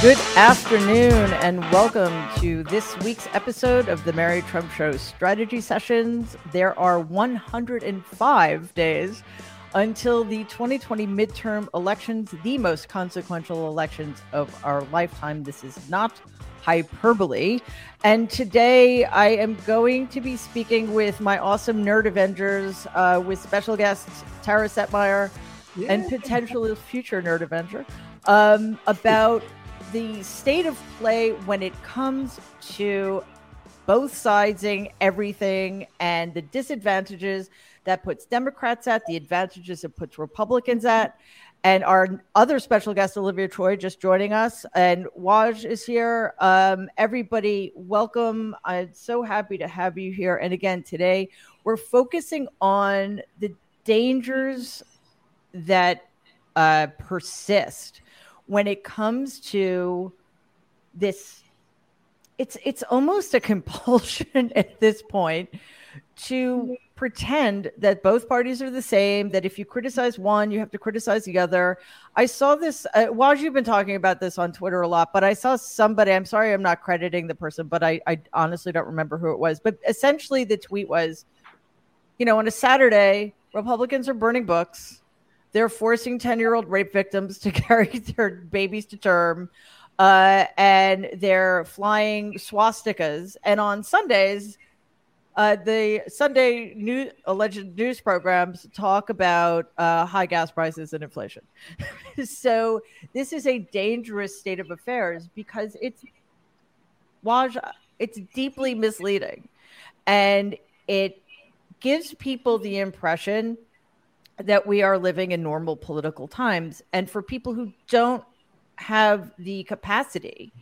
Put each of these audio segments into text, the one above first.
Good afternoon, and welcome to this week's episode of the Mary Trump Show Strategy Sessions. There are 105 days until the 2020 midterm elections, the most consequential elections of our lifetime. This is not hyperbole. And today I am going to be speaking with my awesome Nerd Avengers uh, with special guest Tara Setmayer yeah. and potential future Nerd Avenger um, about the state of play when it comes to both sidesing everything and the disadvantages that puts Democrats at, the advantages it puts Republicans at. And our other special guest, Olivia Troye just joining us, and Waj is here. Um, everybody, welcome. I'm so happy to have you here. And again, today we're focusing on the dangers that uh, persist when it comes to this it's it's almost a compulsion at this point to pretend that both parties are the same that if you criticize one you have to criticize the other i saw this uh, while you've been talking about this on twitter a lot but i saw somebody i'm sorry i'm not crediting the person but i, I honestly don't remember who it was but essentially the tweet was you know on a saturday republicans are burning books they're forcing 10 year old rape victims to carry their babies to term. Uh, and they're flying swastikas. And on Sundays, uh, the Sunday new alleged news programs talk about uh, high gas prices and inflation. so this is a dangerous state of affairs because it's it's deeply misleading, and it gives people the impression that we are living in normal political times. And for people who don't have the capacity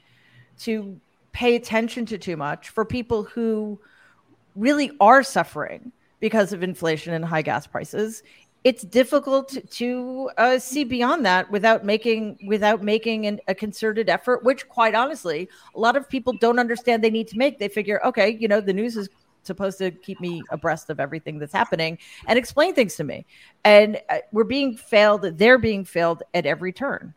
to pay attention to too much, for people who really are suffering because of inflation and high gas prices, it's difficult to uh, see beyond that without making without making an, a concerted effort which quite honestly a lot of people don't understand they need to make they figure okay you know the news is supposed to keep me abreast of everything that's happening and explain things to me. And uh, we're being failed. They're being failed at every turn.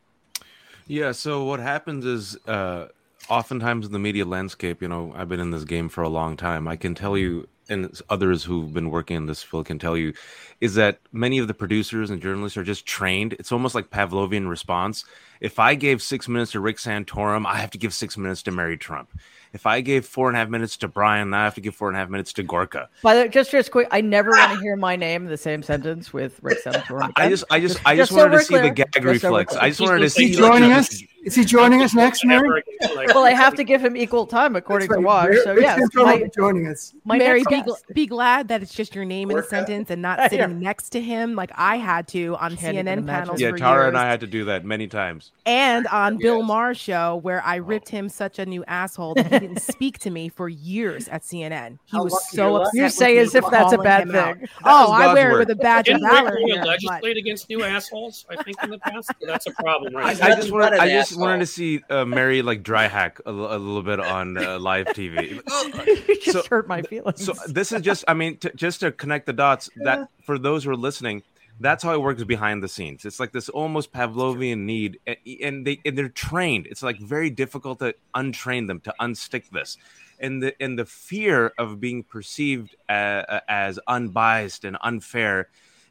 Yeah. So what happens is, uh, oftentimes in the media landscape, you know, I've been in this game for a long time. I can tell you, and others who've been working in this field can tell you, is that many of the producers and journalists are just trained. It's almost like Pavlovian response. If I gave six minutes to Rick Santorum, I have to give six minutes to Mary Trump if I gave four and a half minutes to Brian, I have to give four and a half minutes to Gorka. By the way, just just quick, I never want to hear my name in the same sentence with Rick Santorum. I just, I just, I just, just wanted so to see clear. the gag just reflex. So I just wanted to see. joining us? Is he joining us next, Mary? well, I have to give him equal time according right. to Waj. So yes, my, joining us. My Mary, be, gl- be glad that it's just your name in the sentence and not sitting yeah. next to him like I had to on Can't CNN panels. Yeah, Tara and I had to do that many times. And on yes. Bill Maher's show, where I ripped him such a new asshole that he didn't speak to me for years at CNN. He was so upset. You say as if that's a bad thing. Oh, I wear it with a badge of valor. Didn't we legislate against new assholes? I think in the past that's a problem, right? I, just wanted, I just wanted to see uh, Mary like dry hack a, a little bit on uh, live TV. you just so, hurt my feelings. So this is just, I mean, t- just to connect the dots. That for those who are listening, that's how it works behind the scenes. It's like this almost Pavlovian need, and they and they're trained. It's like very difficult to untrain them to unstick this, and the and the fear of being perceived as, uh, as unbiased and unfair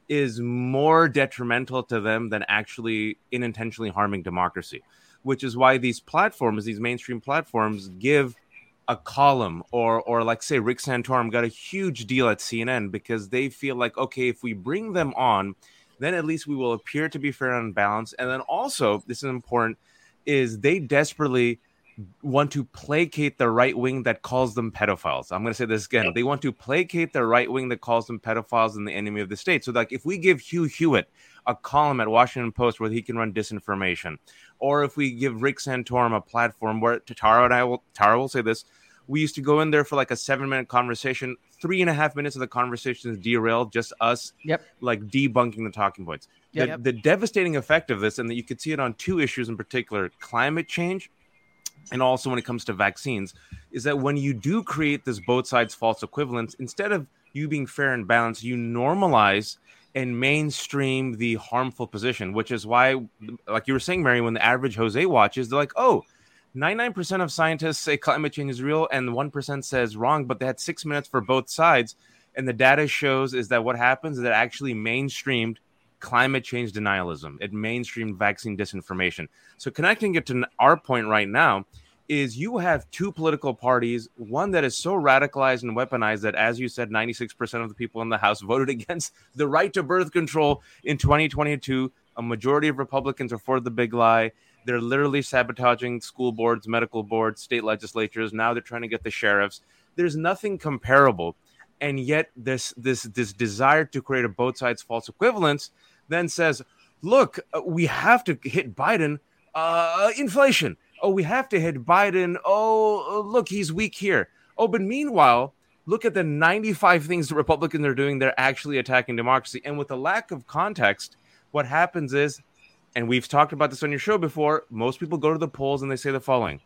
is more detrimental to them than actually unintentionally harming democracy which is why these platforms, these mainstream platforms, give a column or or like say Rick Santorum got a huge deal at CNN because they feel like okay if we bring them on then at least we will appear to be fair and balanced and then also this is important is they desperately want to placate the right wing that calls them pedophiles. I'm going to say this again. They want to placate the right wing that calls them pedophiles and the enemy of the state. So like if we give Hugh Hewitt a column at Washington Post where he can run disinformation, or if we give Rick Santorum a platform where Tara and I will Tara will say this, we used to go in there for like a seven minute conversation. Three and a half minutes of the conversation is derailed, just us, yep, like debunking the talking points. Yep. The, the devastating effect of this, and that you could see it on two issues in particular: climate change, and also when it comes to vaccines, is that when you do create this both sides false equivalence, instead of you being fair and balanced, you normalize and mainstream the harmful position, which is why, like you were saying, Mary, when the average Jose watches, they're like, oh, 99% of scientists say climate change is real and 1% says wrong, but they had six minutes for both sides. And the data shows is that what happens is that actually mainstreamed climate change denialism. It mainstreamed vaccine disinformation. So connecting it to our point right now is you have two political parties, one that is so radicalized and weaponized that, as you said, 96% of the people in the House voted against the right to birth control in 2022. A majority of Republicans are for the big lie. They're literally sabotaging school boards, medical boards, state legislatures. Now they're trying to get the sheriffs. There's nothing comparable. And yet this this this desire to create a both sides false equivalence then says, look, uh, we have to hit Biden. Uh, inflation. Oh, we have to hit Biden. Oh, look, he's weak here. Oh, but meanwhile, look at the 95 things the Republicans are doing. They're actually attacking democracy. And with the lack of context, what happens is, and we've talked about this on your show before, most people go to the polls and they say the following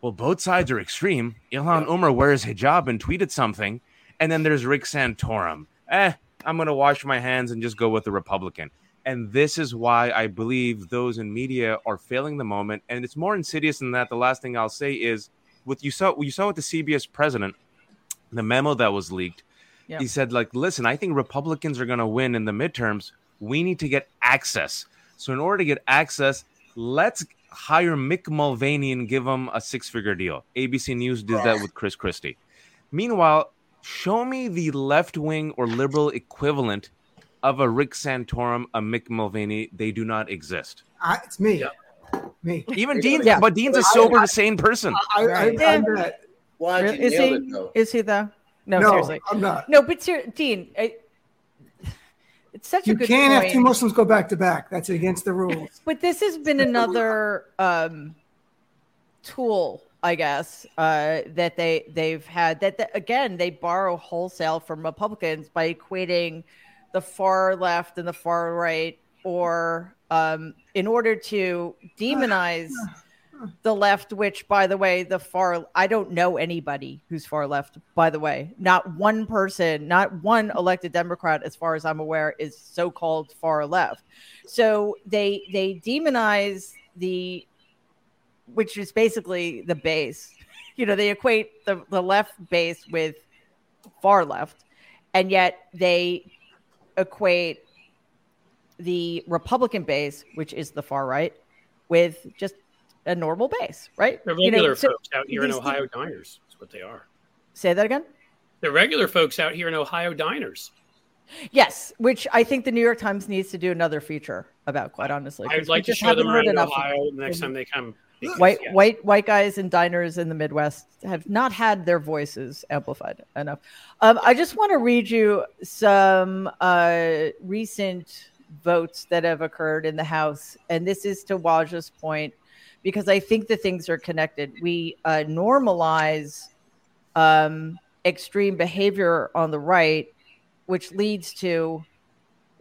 Well, both sides are extreme. Ilhan Omar wears hijab and tweeted something. And then there's Rick Santorum. Eh, I'm going to wash my hands and just go with the Republican. And this is why I believe those in media are failing the moment. And it's more insidious than that. The last thing I'll say is with you saw you saw with the CBS president, the memo that was leaked. Yep. He said, like, listen, I think Republicans are going to win in the midterms. We need to get access. So in order to get access, let's hire Mick Mulvaney and give him a six-figure deal. ABC News did that with Chris Christie. Meanwhile, show me the left wing or liberal equivalent of a Rick Santorum, a Mick Mulvaney. They do not exist. Uh, it's me. Yeah. Me. Even Dean, yeah. but Dean's a sober, I, sane person. I, I, I, Why is he? It, is he though? No, no, seriously, I'm not. No, but ser- Dean, it's such you a good. You can't point. have two Muslims go back to back. That's against the rules. But this has been another um, tool I guess, uh, that they they've had that, that again they borrow wholesale from Republicans by equating the far left and the far right, or um, in order to demonize the left. Which, by the way, the far I don't know anybody who's far left. By the way, not one person, not one elected Democrat, as far as I'm aware, is so-called far left. So they they demonize the which is basically the base. You know, they equate the, the left base with far left, and yet they equate the Republican base, which is the far right, with just a normal base, right? The regular you know, folks out here in Ohio diners. That's what they are. Say that again. The regular folks out here in Ohio diners. Yes, which I think the New York Times needs to do another feature about, quite honestly. I'd like to show them around Ohio the next time they come white yeah. white white guys in diners in the Midwest have not had their voices amplified enough. Um, I just want to read you some uh, recent votes that have occurred in the House, and this is to Waja's point because I think the things are connected. We uh, normalize um, extreme behavior on the right, which leads to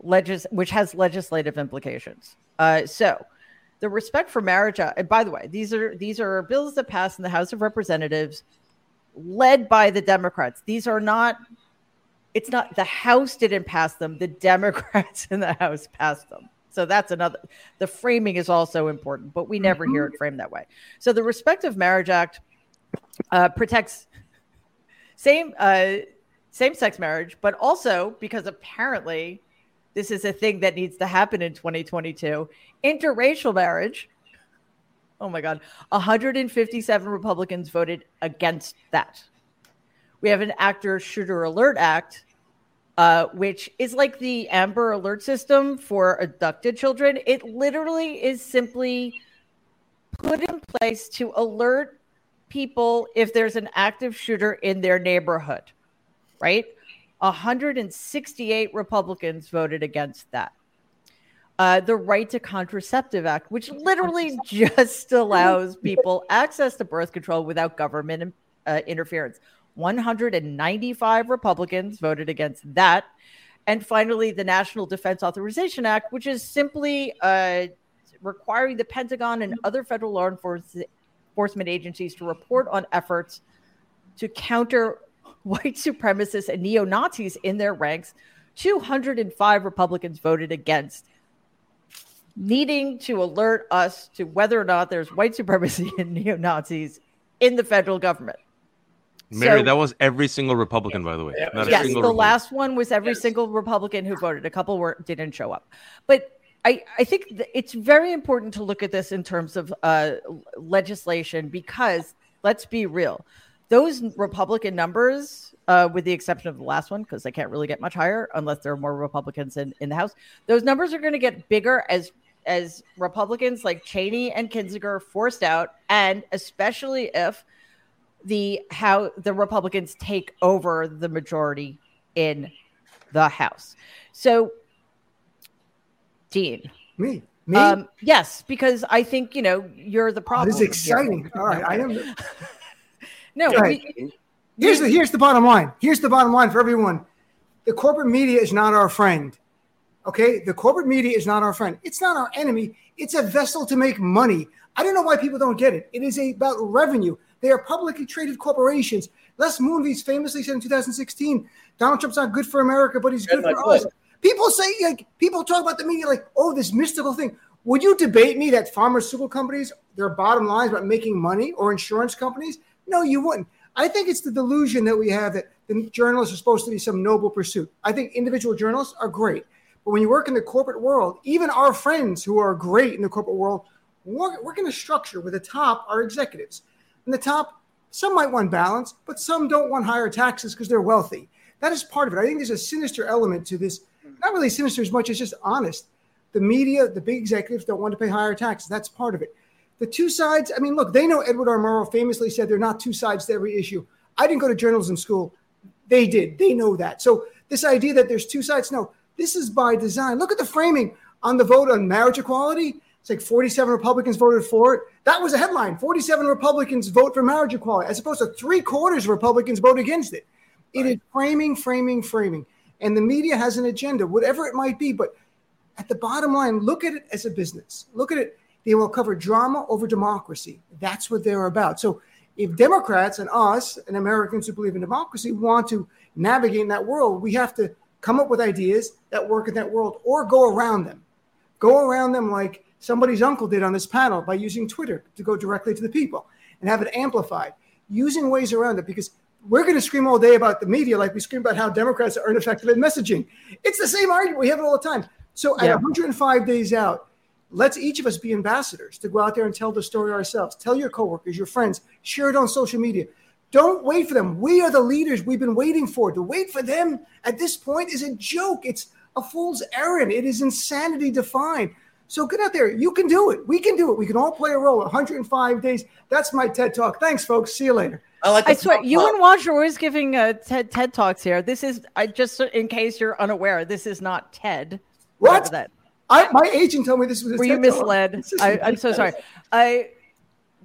legis- which has legislative implications. Uh, so the Respect for Marriage Act. And by the way, these are these are bills that pass in the House of Representatives, led by the Democrats. These are not. It's not the House didn't pass them. The Democrats in the House passed them. So that's another. The framing is also important, but we never hear it framed that way. So the Respect of Marriage Act uh, protects same uh, same sex marriage, but also because apparently this is a thing that needs to happen in 2022. Interracial marriage. Oh my God. 157 Republicans voted against that. We have an Active Shooter Alert Act, uh, which is like the Amber Alert system for abducted children. It literally is simply put in place to alert people if there's an active shooter in their neighborhood, right? 168 Republicans voted against that. Uh, the Right to Contraceptive Act, which literally just allows people access to birth control without government uh, interference. 195 Republicans voted against that. And finally, the National Defense Authorization Act, which is simply uh, requiring the Pentagon and other federal law enforcement agencies to report on efforts to counter white supremacists and neo Nazis in their ranks 205 Republicans voted against needing to alert us to whether or not there's white supremacy and neo Nazis in the federal government. Mary, So- that was every single Republican, by the way. Yeah. Not a yes, single the Republican. last one was every Yes. single Republican who voted. A couple were didn't show up, but I I think th- it's very important to look at this in terms of uh, legislation because let's be real, those Republican numbers, uh, with the exception of the last one, because they can't really get much higher unless there are more Republicans in, in the House. Those numbers are going to get bigger as as Republicans like Cheney and Kinzinger are forced out, and especially if the how the Republicans take over the majority in the House. So, Dean, Me. Me. um, yes, because I think you know you're the problem. this is exciting. All right. I am. No, Right. we- Here's the here's the bottom line. Here's the bottom line for everyone. The corporate media is not our friend. Okay, the corporate media is not our friend. It's not our enemy. It's a vessel to make money. I don't know why people don't get it. It is about revenue. They are publicly traded corporations. Les Moonves famously said in 2016, Donald Trump's not good for America, but he's good Good, for like us. People say like people talk about the media like, oh, this mystical thing. Would you debate me that pharmaceutical companies, their bottom lines about making money, or insurance companies? No, you wouldn't. I think it's the delusion that we have that the journalists are supposed to be some noble pursuit. I think individual journalists are great. But when you work in the corporate world, even our friends who are great in the corporate world, work, work in a structure where the top are executives. And the top, some might want balance, but some don't want higher taxes because they're wealthy. That is part of it. I think there's a sinister element to this. Not really sinister as much as just honest. The media, the big executives don't want to pay higher taxes. That's part of it. The two sides, I mean, look, they know Edward R. Murrow famously said there are not two sides to every issue. I didn't go to journalism school. They did. They know that. So this idea that there's two sides, no, this is by design. Look at the framing on the vote on marriage equality. It's like 47 Republicans voted for it. That was a headline. 47 Republicans vote for marriage equality, as opposed to three quarters of Republicans vote against it. It is framing, framing, framing. And the media has an agenda, whatever it might be. But at the bottom line, look at it as a business. Look at it. They will cover drama over democracy. That's what they're about. So if Democrats and us and Americans who believe in democracy want to navigate in that world, we have to come up with ideas that work in that world or go around them. Go around them like somebody's uncle did on this panel by using Twitter to go directly to the people and have it amplified, using ways around it because we're going to scream all day about the media like we scream about how Democrats are ineffective at messaging. It's the same argument. We have it all the time. So Yeah. at 105 days out, let's each of us be ambassadors to go out there and tell the story ourselves. Tell your coworkers, your friends, share it on social media. Don't wait for them. We are the leaders we've been waiting for. To wait for them at this point is a joke. It's a fool's errand. It is insanity defined. So get out there. You can do it. We can do it. We can all play a role. 105 days. That's my TED talk. Thanks, folks. See you later. I like. I swear, pop you and Waj are always giving uh, TED, TED talks here. This is I just in case you're unaware, this is not TED. Whatever What? That I, my agent told me this was a were you misled? I, I'm so sorry. I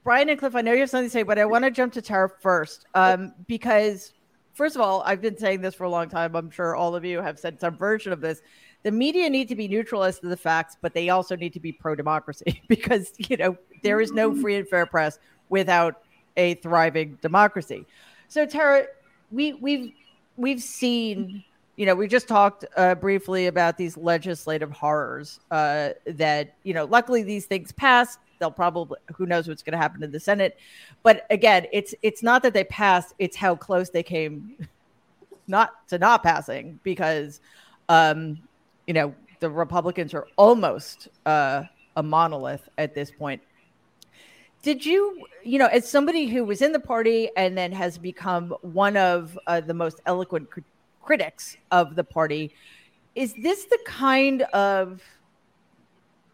Brian and Cliff, I know you have something to say, but I want to jump to Tara first um, because first of all, I've been saying this for a long time. I'm sure all of you have said some version of this. The media need to be neutral as to the facts, but they also need to be pro democracy because you know there is no free and fair press without a thriving democracy. So Tara, we we've we've seen you know we just talked uh, briefly about these legislative horrors uh, that you know luckily these things passed. They'll probably who knows what's going to happen in the senate. But again it's it's not that they passed it's how close they came not to not passing because um you know the republicans are almost uh a monolith at this point. Did you you know as somebody who was in the party and then has become one of uh, the most eloquent critics of the party. Is this the kind of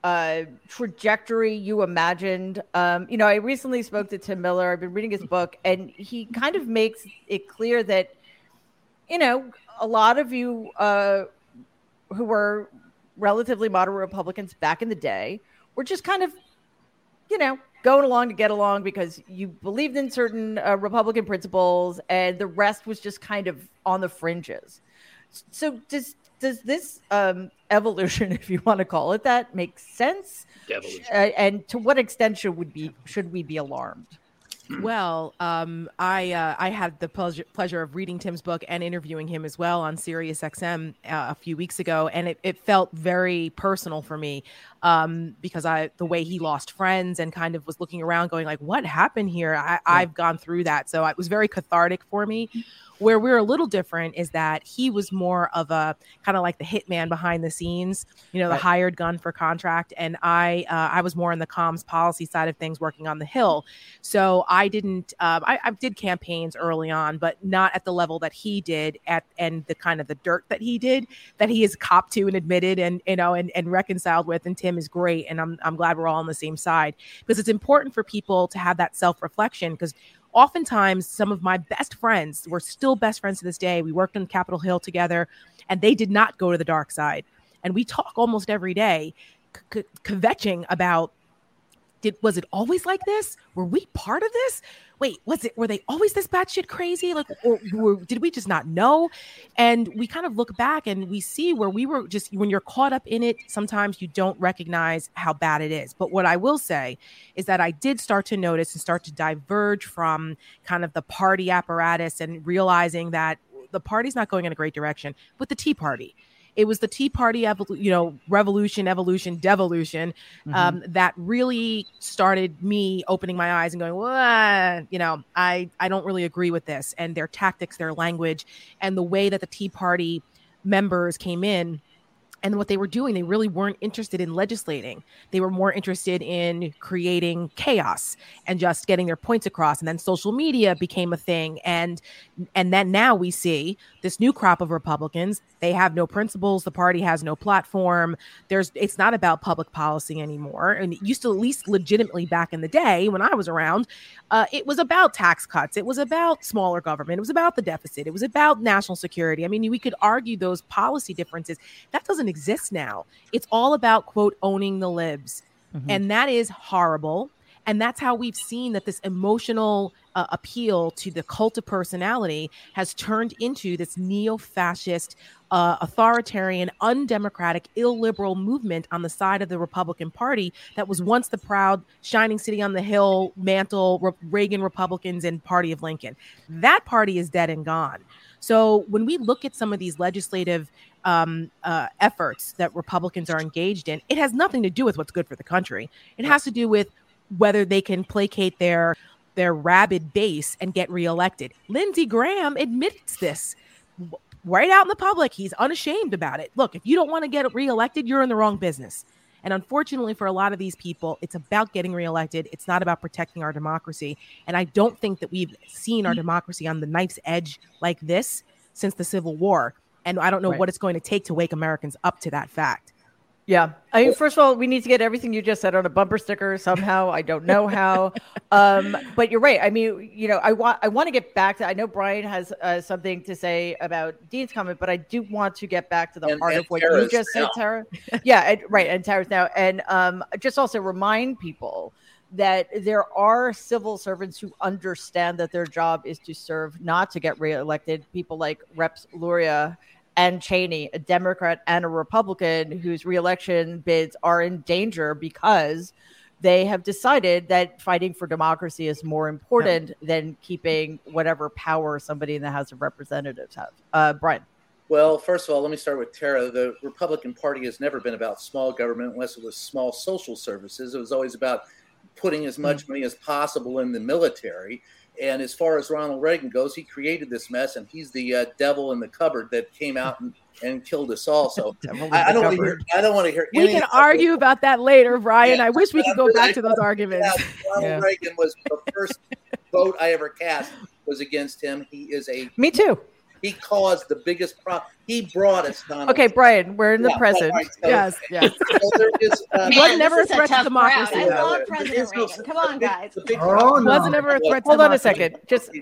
uh, trajectory you imagined? Um, you know i recently spoke to tim miller. I've been reading his book and he kind of makes it clear that you know a lot of you uh, who were relatively moderate republicans back in the day were just kind of you know, going along to get along because you believed in certain uh, Republican principles, and the rest was just kind of on the fringes. So does does this um, evolution, if you want to call it that, make sense? Uh, and to what extent should would be should we be alarmed? well, um, I uh, I had the pleasure pleasure of reading Tim's book and interviewing him as well on Sirius XM uh, a few weeks ago, and it, it felt very personal for me um, because I the way he lost friends and kind of was looking around, going like, "What happened here?" I. I've gone through that, so it was very cathartic for me. Where we're a little different is that he was more of a kind of like the hitman behind the scenes, you know, the right. hired gun for contract, and I uh, I was more in the comms policy side of things, working on the Hill. So I didn't um, I, I did campaigns early on, but not at the level that he did at and the kind of the dirt that he did that he is copped to and admitted and you know and, and reconciled with. And Tim is great, and I'm I'm glad we're all on the same side because it's important for people to have that self reflection because oftentimes some of my best friends were still best friends to this day. We worked on Capitol Hill together, and they did not go to the dark side. And we talk almost every day, c- kvetching about did was it always like this? Were we part of this? Wait, was it were they always this batshit crazy? Like, or, or did we just not know? And we kind of look back and we see where we were just when you're caught up in it, sometimes you don't recognize how bad it is. But what I will say is that I did start to notice and start to diverge from kind of the party apparatus and realizing that the party's not going in a great direction with the Tea Party it was the Tea Party, evol- you know, revolution, evolution, devolution, mm-hmm. um, that really started me opening my eyes and going, well, you know, I I don't really agree with this and their tactics, their language, and the way that the Tea Party members came in and what they were doing they really weren't interested in legislating. They were more interested in creating chaos and just getting their points across. And then social media became a thing. And and then now we see this new crop of republicans. They have no principles. The party has no platform. There's it's not about public policy anymore. And it used to at least legitimately back in the day when i was around uh, it was about tax cuts. It was about smaller government. It was about the deficit. It was about national security. I mean we could argue those policy differences. That doesn't exist now. It's all about, quote, owning the libs. Mm-hmm. And that is horrible. And that's how we've seen that this emotional uh, appeal to the cult of personality has turned into this neo fascist, uh, authoritarian, undemocratic, illiberal movement on the side of the Republican Party that was once the proud, shining city on the hill, mantle, Re- Reagan Republicans, and Party of Lincoln. That party is dead and gone. So when we look at some of these legislative um, uh, efforts that Republicans are engaged in, it has nothing to do with what's good for the country. It has to do with whether they can placate their their rabid base and get reelected. Lindsey Graham admits this right out in the public. He's unashamed about it. Look, if you don't want to get reelected, you're in the wrong business. And unfortunately, for a lot of these people, it's about getting reelected. It's not about protecting our democracy. And I don't think that we've seen our democracy on the knife's edge like this since the Civil War. And I don't know right. what it's going to take to wake Americans up to that fact. Yeah. I mean, first of all, we need to get everything you just said on a bumper sticker somehow. I don't know how. Um, but you're right. I mean, you know, I want I want to get back to I know Brian has uh, something to say about Dean's comment, but I do want to get back to the and, heart and of what you just now. said, Tara. yeah, and, right. And Tara's now. And um, just also remind people that there are civil servants who understand that their job is to serve, not to get reelected. People like Reps Luria and Cheney, a Democrat and a Republican whose reelection bids are in danger because they have decided that fighting for democracy is more important than keeping whatever power somebody in the House of Representatives have. Uh, Brian. Well, first of all, let me start with Tara. The Republican Party has never been about small government unless it was small social services. It was always about putting as much mm-hmm. money as possible in the military. And as far as Ronald Reagan goes, he created this mess, and he's the uh, devil in the cupboard that came out and, and killed us all. So I, I, don't want to hear. I don't want to hear. We can argue about that later, Brian. Yeah, I wish we could go back to those arguments. Yeah, Ronald yeah. Reagan was the first vote I ever cast was against him. He is a me too. He caused the biggest problem. He brought us Donald. Okay, Brian, we're in the yeah, present. Right, so, yes, yes. So there is, uh, Man, was never a threat to democracy. I love President Reagan. Come on, guys. Oh, no. Wasn't ever a threat. Hold on a second. Just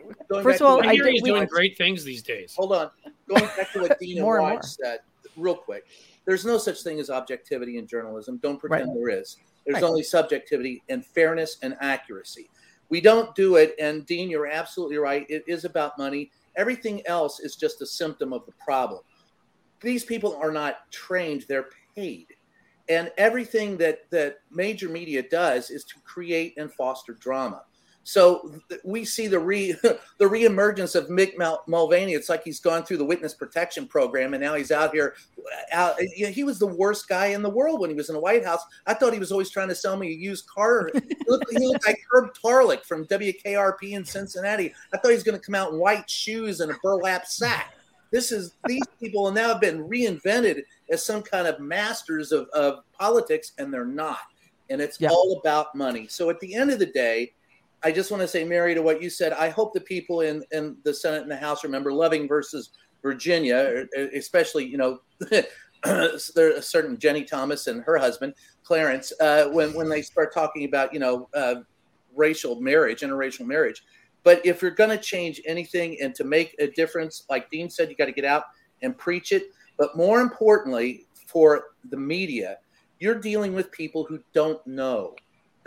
first of all, I hear he's doing great things these days. Hold on. Going back to what Dina White said, real quick. There's no such thing as objectivity in journalism. Don't pretend right. there is. There's right. only subjectivity and fairness and accuracy. We don't do it. And Dean, you're absolutely right. It is about money. Everything else is just a symptom of the problem. These people are not trained, they're paid. And everything that, that major media does is to create and foster drama. So we see the re the reemergence of Mick Mulvaney. It's like he's gone through the witness protection program, and now he's out here. Out, he was the worst guy in the world when he was in the White House. I thought he was always trying to sell me a used car. he, looked, he looked like Herb Tarlek from WKRP in Cincinnati. I thought he was going to come out in white shoes and a burlap sack. This is these people now have been reinvented as some kind of masters of, of politics, and they're not. And it's yeah. all about money. So at the end of the day, I just want to say, Mary, to what you said, I hope the people in, in the Senate and the House remember Loving versus Virginia, especially, you know, there's a certain Ginni Thomas and her husband, Clarence, uh, when, when they start talking about, you know, uh, racial marriage, interracial marriage. But if you're going to change anything and to make a difference, like Dean said, you got to get out and preach it. But more importantly, for the media, you're dealing with people who don't know.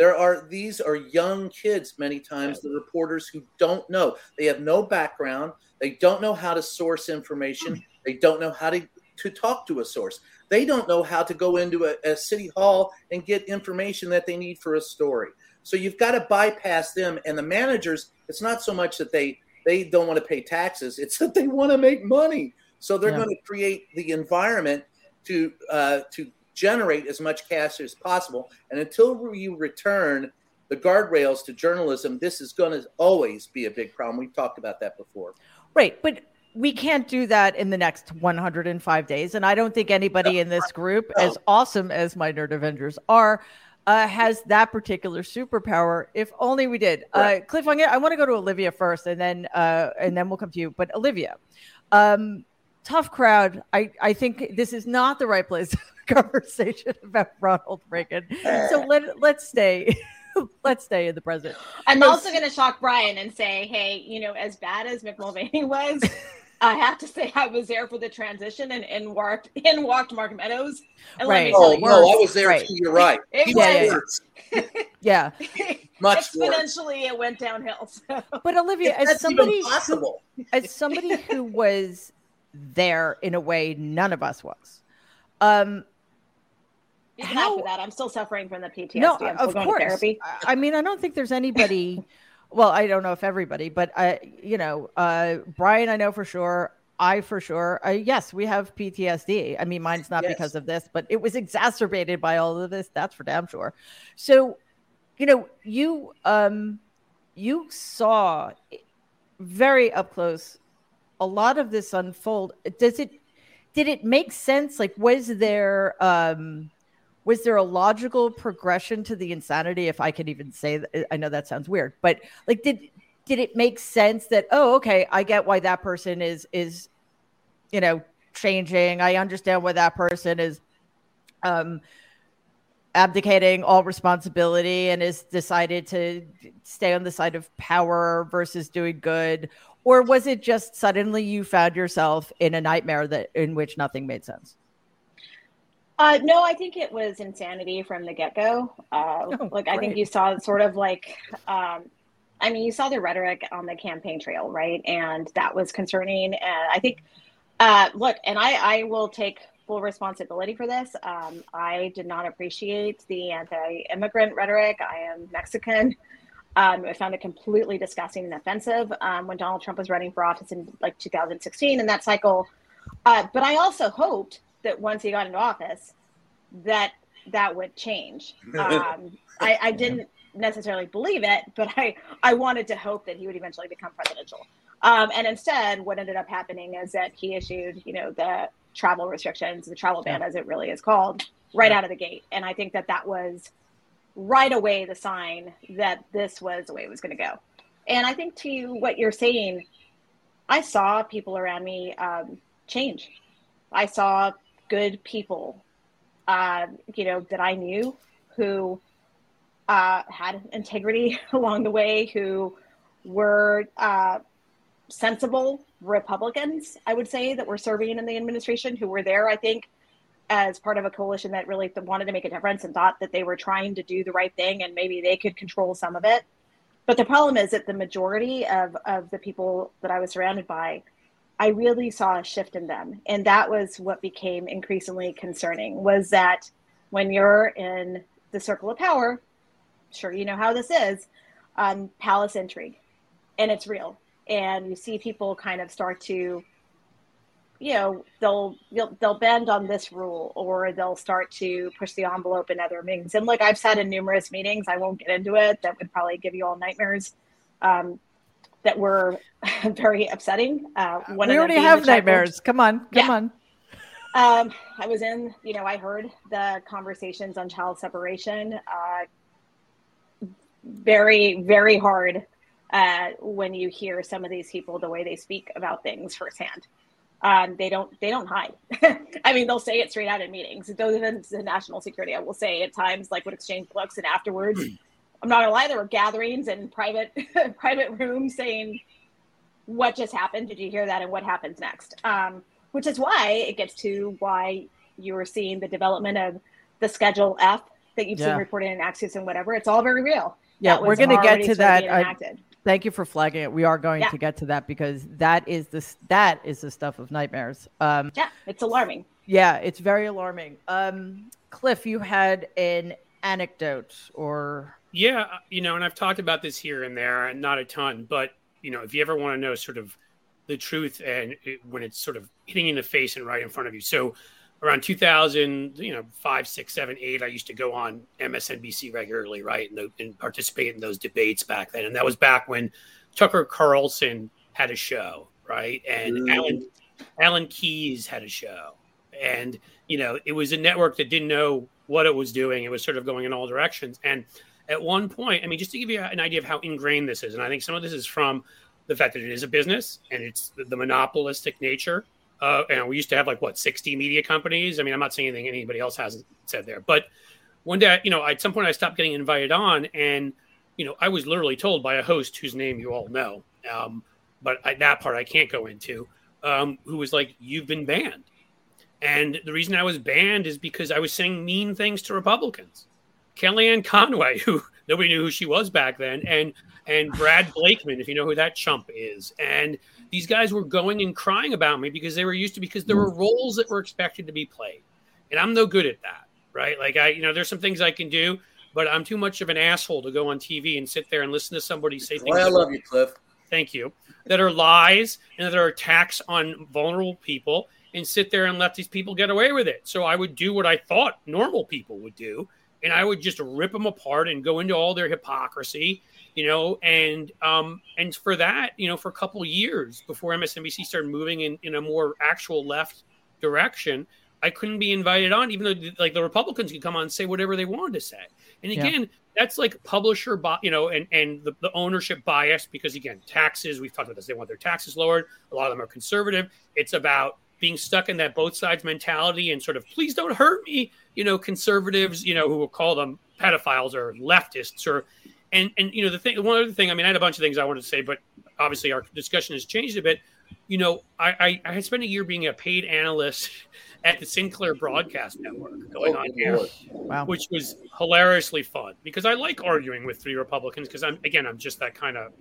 There are these are young kids many times the reporters who don't know. They have no background. They don't know how to source information. They don't know how to to talk to a source. They don't know how to go into a, a city hall and get information that they need for a story. So you've got to bypass them and the managers. It's not so much that they they don't want to pay taxes; it's that they want to make money. So they're yeah. going to create the environment to uh, to generate as much cash as possible. And until you return the guardrails to journalism, this is going to always be a big problem. We've talked about that before. Right. But we can't do that in the next 105 days. And I don't think anybody in this group, no. as awesome as my Nerd Avengers are, uh, has that particular superpower. If only we did. Right. Uh, Cliff, I want to go to Olivia first, and then uh, and then we'll come to you. But Olivia, um, tough crowd. I I think this is not the right place conversation about Ronald Reagan. So eh. let let's stay. let's stay in the present. I'm also going to shock Brian and say, hey, you know, as bad as Mick Mulvaney was, I have to say I was there for the transition and, and walked and walked Mark Meadows. And right. Oh no, I was there right. too. You're right. It was, yeah, yeah. Much exponentially, worse. it went downhill. So. But Olivia, as somebody who, as somebody who was there in a way none of us was, um, you can How? for that. I'm still suffering from the PTSD. No, I'm still of course. therapy. I mean, I don't think there's anybody. well, I don't know if everybody, but I, you know, uh, Brian, I know for sure. I for sure. Uh, yes, we have PTSD. I mean, mine's not yes. because of this, but it was exacerbated by all of this. That's for damn sure. So, you know, you um, you saw very up close a lot of this unfold. Does it? Did it make sense? Like, was there um was there a logical progression to the insanity if i could even say that i know that sounds weird but like did did it make sense that oh okay i get why that person is is you know changing i understand why that person is um abdicating all responsibility and has decided to stay on the side of power versus doing good or was it just suddenly you found yourself in a nightmare that in which nothing made sense uh, no, I think it was insanity from the get go. Uh, oh, like, I think you saw sort of like, um, I mean, you saw the rhetoric on the campaign trail, right? And that was concerning. And I think, uh, look, and I, I will take full responsibility for this. Um, I did not appreciate the anti immigrant rhetoric. I am Mexican. Um, I found it completely disgusting and offensive um, when Donald Trump was running for office in like 2016 in that cycle. Uh, but I also hoped that once he got into office, that that would change. Um, I, I, didn't necessarily believe it, but I, I wanted to hope that he would eventually become presidential. Um, and instead, what ended up happening is that he issued, you know, the travel restrictions, the travel ban, as it really is called, right out of the gate. And I think that that was right away the sign that this was the way it was going to go. And I think to what you're saying, I saw people around me um, change. I saw good people, uh, you know, that I knew who uh, had integrity along the way, who were uh, sensible Republicans, I would say, that were serving in the administration, who were there, I think, as part of a coalition that really wanted to make a difference and thought that they were trying to do the right thing and maybe they could control some of it. But the problem is that the majority of, of the people that I was surrounded by I really saw a shift in them. And that was what became increasingly concerning was that when you're in the circle of power, sure you know how this is, um, palace intrigue, and it's real. And you see people kind of start to, you know, they'll they'll, they'll bend on this rule, or they'll start to push the envelope in other meetings. And look, I've said in numerous meetings. I won't get into it. That would probably give you all nightmares. Um, that were very upsetting. Uh, one we already have nightmares. Come on, come yeah. on. Um, I was in, you know, I heard the conversations on child separation. Uh, very, very hard uh, when you hear some of these people the way they speak about things firsthand. Um, they don't they don't hide. I mean, they'll say it straight out in meetings. Those events in national security, I will say at times, like would exchange books, and afterwards, I'm not gonna lie, there were gatherings and private private rooms saying, "What just happened? Did you hear that? And what happens next?" Um, which is why it gets to why you were seeing the development of the Schedule F that you've yeah. seen reported in Axios and whatever. It's all very real. Yeah, we're going to get to that. I, thank you for flagging it. We are going yeah. to get to that because that is this that is the stuff of nightmares. Um, yeah, it's alarming. Yeah, it's very alarming. Um, Cliff, you had an anecdote or yeah, you know, and I've talked about this here and there, and not a ton, but you know, if you ever want to know sort of the truth and it, when it's sort of hitting in the face and right in front of you. So around 2000, you know, five, six, seven, eight, I used to go on MSNBC regularly, right, and, and participate in those debates back then. And that was back when Tucker Carlson had a show, right, and mm. Alan Alan Keyes had a show, and you know, it was a network that didn't know what it was doing. It was sort of going in all directions. And at one point, I mean, just to give you an idea of how ingrained this is, and I think some of this is from the fact that it is a business and it's the, the monopolistic nature. Uh, and we used to have like what 60 media companies. I mean, I'm not saying anything anybody else hasn't said there, but one day, you know, at some point I stopped getting invited on, and you know, I was literally told by a host whose name you all know, um, but I, that part I can't go into, um, who was like, "You've been banned," and the reason I was banned is because I was saying mean things to Republicans. Kellyanne Conway, who nobody knew who she was back then, and and Brad Blakeman, if you know who that chump is. And these guys were going and crying about me because they were used to because there were mm. roles that were expected to be played. And I'm no good at that, right? Like I, you know, there's some things I can do, but I'm too much of an asshole to go on TV and sit there and listen to somebody say things. I love you, Cliff. Thank you. That are lies and that are attacks on vulnerable people and sit there and let these people get away with it. So I would do what I thought normal people would do. And I would just rip them apart and go into all their hypocrisy you know, and um, and for that, you know, for a couple years before MSNBC started moving in, in a more actual left direction, I couldn't be invited on, even though like the Republicans could come on and say whatever they wanted to say. And again, yeah. that's like publisher, you know, and and the, the ownership bias because again, taxes. We've talked about this. They want their taxes lowered. A lot of them are conservative. It's about being stuck in that both sides mentality and sort of please don't hurt me. You know, conservatives, you know, who will call them pedophiles or leftists or and and you know the thing one other thing i mean i had a bunch of things i wanted to say but obviously our discussion has changed a bit you know i i, I had spent a year being a paid analyst at the sinclair broadcast network going oh, on here wow. which was hilariously fun because i like arguing with three republicans because i'm again i'm just that kind of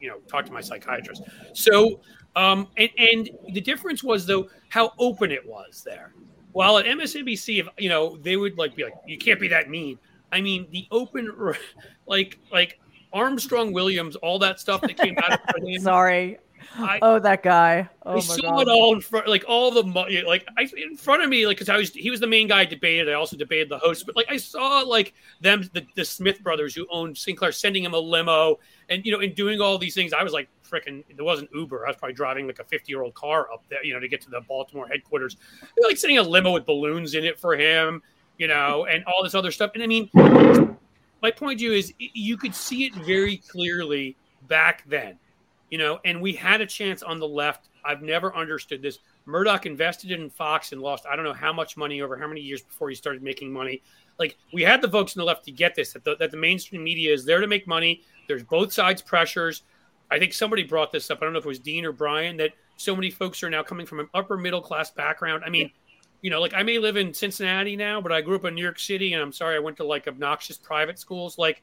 you know talk to my psychiatrist so um and and the difference was though how open it was there while at msnbc if you know they would like be like you can't be that mean I mean, the open, like like Armstrong Williams, all that stuff that came out of him. Sorry. I, oh, that guy! Oh I saw God. it all in front, like all the like I in front of me, like because I was he was the main guy I debated. I also debated the host, but like I saw like them, the, the Smith brothers who owned Sinclair, sending him a limo, and you know, in doing all these things. I was like, freaking, there wasn't Uber. I was probably driving like a fifty year old car up there, you know, to get to the Baltimore headquarters. Like sending a limo with balloons in it for him you know, and all this other stuff. And I mean, my point to you is you could see it very clearly back then, you know, and we had a chance on the left. I've never understood this. Murdoch invested in Fox and lost I don't know how much money over how many years before he started making money. Like we had the folks on the left to get this that the, that the mainstream media is there to make money. There's both sides pressures. I think somebody brought this up. I don't know if it was Dean or Brian that so many folks are now coming from an upper middle class background. I mean, you know, like I may live in Cincinnati now, but I grew up in New York City, and I'm sorry I went to like obnoxious private schools. Like,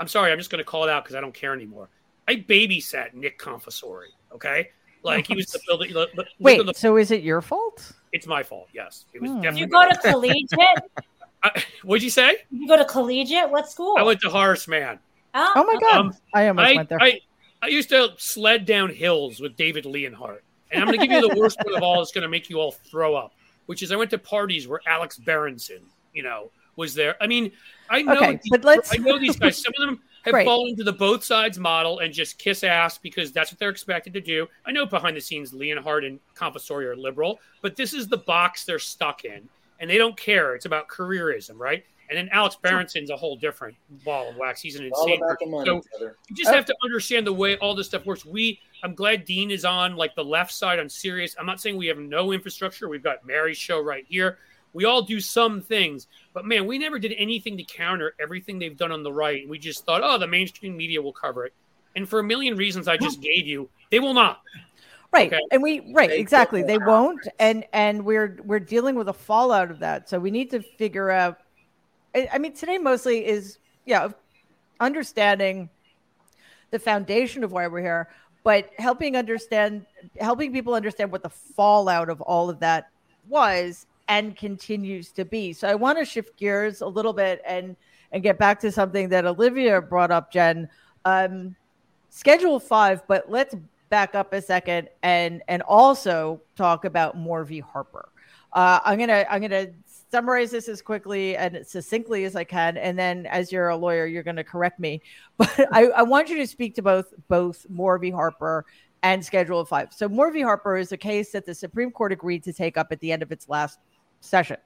I'm sorry, I'm just going to call it out because I don't care anymore. I babysat Nick Confessore. Okay, like he was the building. The, Wait, the, so is it your fault? It's my fault. Yes, it was. Hmm. Definitely you go to collegiate? I, what'd you say? You go to collegiate? What school? I went to Horace Mann. Oh, oh my god, um, I almost I, went there. I, I used to sled down hills with David Leonhardt, and I'm going to give you the worst one of all. It's going to make you all throw up. Which is, I went to parties where Alex Berenson, you know, was there. I mean, I know, okay, these, but let's... I know these guys. Some of them have right. fallen into the both sides model and just kiss ass because that's what they're expected to do. I know behind the scenes, Leonhardt and Confessore are liberal, but this is the box they're stuck in, and they don't care. It's about careerism, right? And then Alex Berenson's a whole different ball of wax. He's an insane person. Money, so you just have to understand the way all this stuff works. We, I'm glad Dean is on like the left side on Sirius. I'm not saying we have no infrastructure. We've got Mary's show right here. We all do some things, but man, we never did anything to counter everything they've done on the right. We just thought, oh, the mainstream media will cover it. And for a million reasons I just gave you, they will not. Right. Okay. And we right, exactly. They won't. And and we're we're dealing with a fallout of that. So we need to figure out I mean today mostly is yeah, understanding the foundation of why we're here, but helping understand helping people understand what the fallout of all of that was and continues to be. So I want to shift gears a little bit and and get back to something that Olivia brought up, Jen. Um, schedule five, but let's back up a second and and also talk about Moore v. Harper. Uh, I'm gonna I'm gonna summarize this as quickly and succinctly as I can, and then as you're a lawyer, you're going to correct me. But I, I want you to speak to both both Moore. Harper and Schedule Five. So Moore. Harper is a case that the Supreme Court agreed to take up at the end of its last session.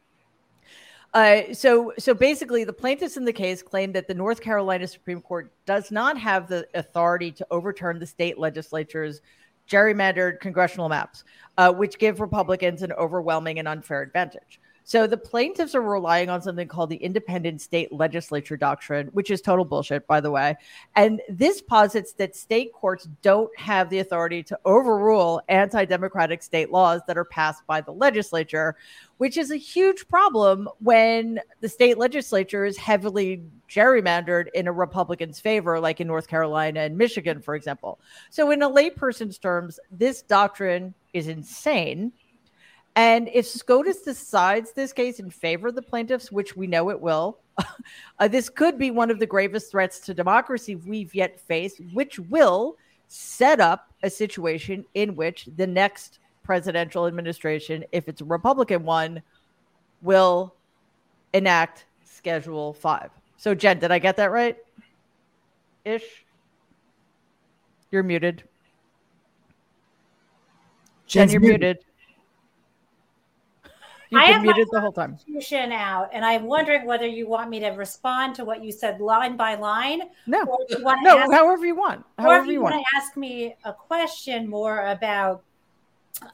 Uh, so, so basically, the plaintiffs in the case claim that the North Carolina Supreme Court does not have the authority to overturn the state legislature's gerrymandered congressional maps, uh, which give Republicans an overwhelming and unfair advantage. So the plaintiffs are relying on something called the independent state legislature doctrine, which is total bullshit, by the way. And this posits that state courts don't have the authority to overrule anti democratic state laws that are passed by the legislature, which is a huge problem when the state legislature is heavily gerrymandered in a Republican's favor, like in North Carolina and Michigan, for example. So, in a layperson's terms, this doctrine is insane and if SCOTUS decides this case in favor of the plaintiffs, which we know it will, uh, this could be one of the gravest threats to democracy we've yet faced, which will set up a situation in which the next presidential administration, if it's a Republican one, will enact Schedule 5. So, Jen, did I get that right? Ish? You're muted. Jen, you're muted. muted. You've I been muted the whole time. Out, and I'm wondering whether you want me to respond to what you said line by line. No, no, ask, however you want. However you, you want. to ask me a question more about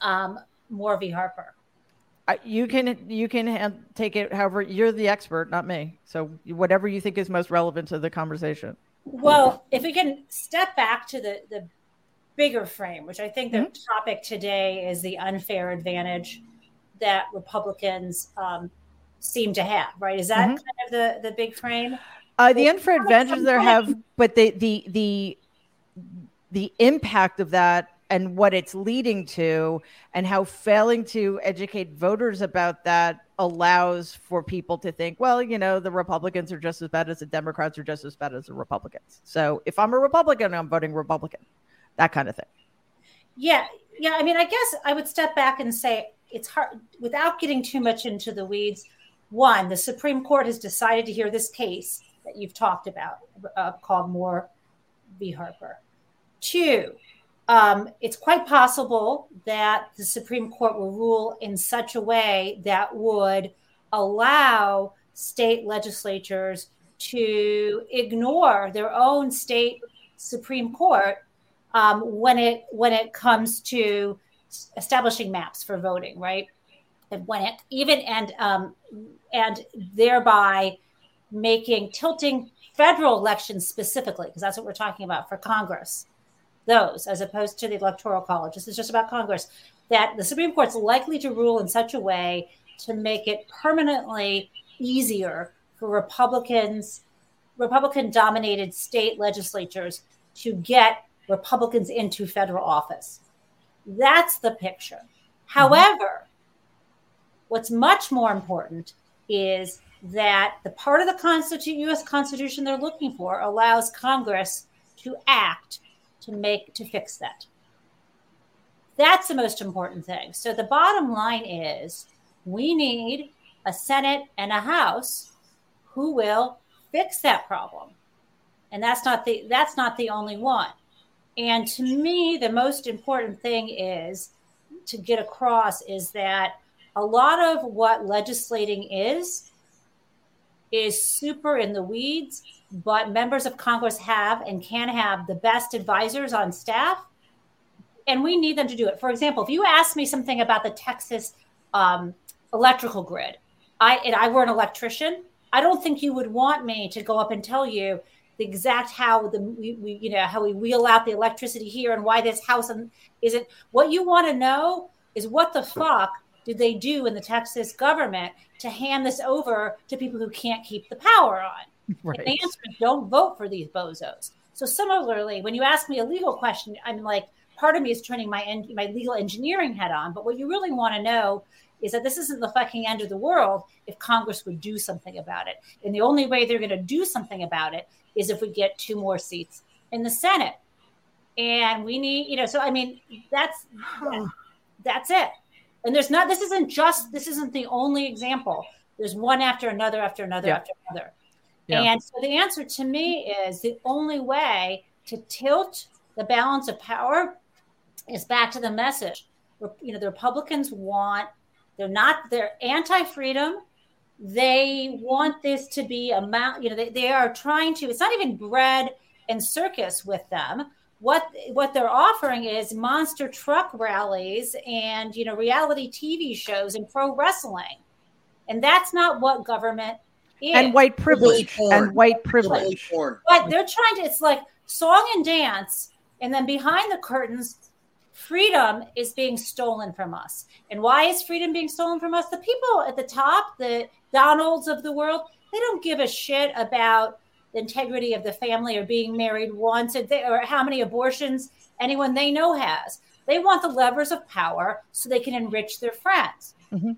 um, Moore v. Harper. you can you can take it however you're the expert, not me. So whatever you think is most relevant to the conversation. Well, if we can step back to the the bigger frame, which I think mm-hmm. the topic today is the unfair advantage that Republicans um, seem to have, right? Is that mm-hmm. kind of the the big frame? Uh, the unfair advantages there have, but the the the the impact of that and what it's leading to, and how failing to educate voters about that allows for people to think, well, you know, the Republicans are just as bad as the Democrats are just as bad as the Republicans. So if I'm a Republican, I'm voting Republican. That kind of thing. Yeah, yeah. I mean, I guess I would step back and say it's hard without getting too much into the weeds. One, the Supreme Court has decided to hear this case that you've talked about uh, called Moore v. Harper. Two, um, it's quite possible that the Supreme Court will rule in such a way that would allow state legislatures to ignore their own state Supreme Court um, when it when it comes to establishing maps for voting, right? And when it even and um, and thereby making tilting federal elections specifically, because that's what we're talking about for Congress, those as opposed to the Electoral College. This is just about Congress. That the Supreme Court's likely to rule in such a way to make it permanently easier for Republicans, Republican dominated state legislatures to get Republicans into federal office. That's the picture. Mm-hmm. However, what's much more important is that the part of the U.S. Constitution they're looking for allows Congress to act to make to fix that. That's the most important thing. So the bottom line is we need a Senate and a House who will fix that problem. And that's not the that's not the only one. And to me, the most important thing is to get across is that a lot of what legislating is is super in the weeds, but members of Congress have and can have the best advisors on staff, and we need them to do it. For example, if you ask me something about the Texas um, electrical grid, I and I were an electrician, I don't think you would want me to go up and tell you the exact how the we, we you know how we wheel out the electricity here and why this house and isn't. What you want to know is what the fuck did they do in the Texas government to hand this over to people who can't keep the power on? Right. And the answer is don't vote for these bozos. So similarly, when you ask me a legal question, I'm like, part of me is turning my en- my legal engineering head on. But what you really want to know is that this isn't the fucking end of the world if Congress would do something about it. And the only way they're going to do something about it is if we get two more seats in the Senate. And we need, you know, so I mean, that's that's it and there's not this isn't just this isn't the only example there's one after another after another yeah. after another yeah. and so the answer to me is the only way to tilt the balance of power is back to the message you know the republicans want they're not they're anti-freedom they want this to be a mount you know they, they are trying to it's not even bread and circus with them what what they're offering is monster truck rallies and you know reality TV shows and pro wrestling, and that's not what government is. And white privilege and white privilege. But they're trying to. It's like song and dance, and then behind the curtains, freedom is being stolen from us. And why is freedom being stolen from us? The people at the top, the Donalds of the world, they don't give a shit about the integrity of the family or being married once or, they, or how many abortions anyone they know has. They want the levers of power so they can enrich their friends. Mm-hmm.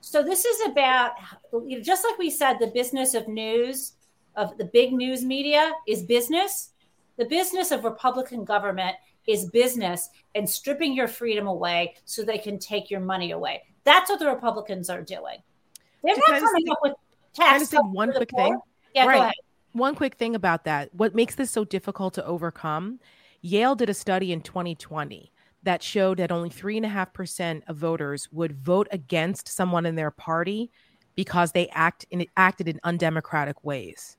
So this is about, you know, just like we said, the business of news, of the big news media is business. The business of Republican government is business and stripping your freedom away so they can take your money away. That's what the Republicans are doing. They're not coming up with tax. Can I one quick thing? Yeah, right. one quick thing about that what makes this so difficult to overcome yale did a study in 2020 that showed that only 3.5% of voters would vote against someone in their party because they act in, acted in undemocratic ways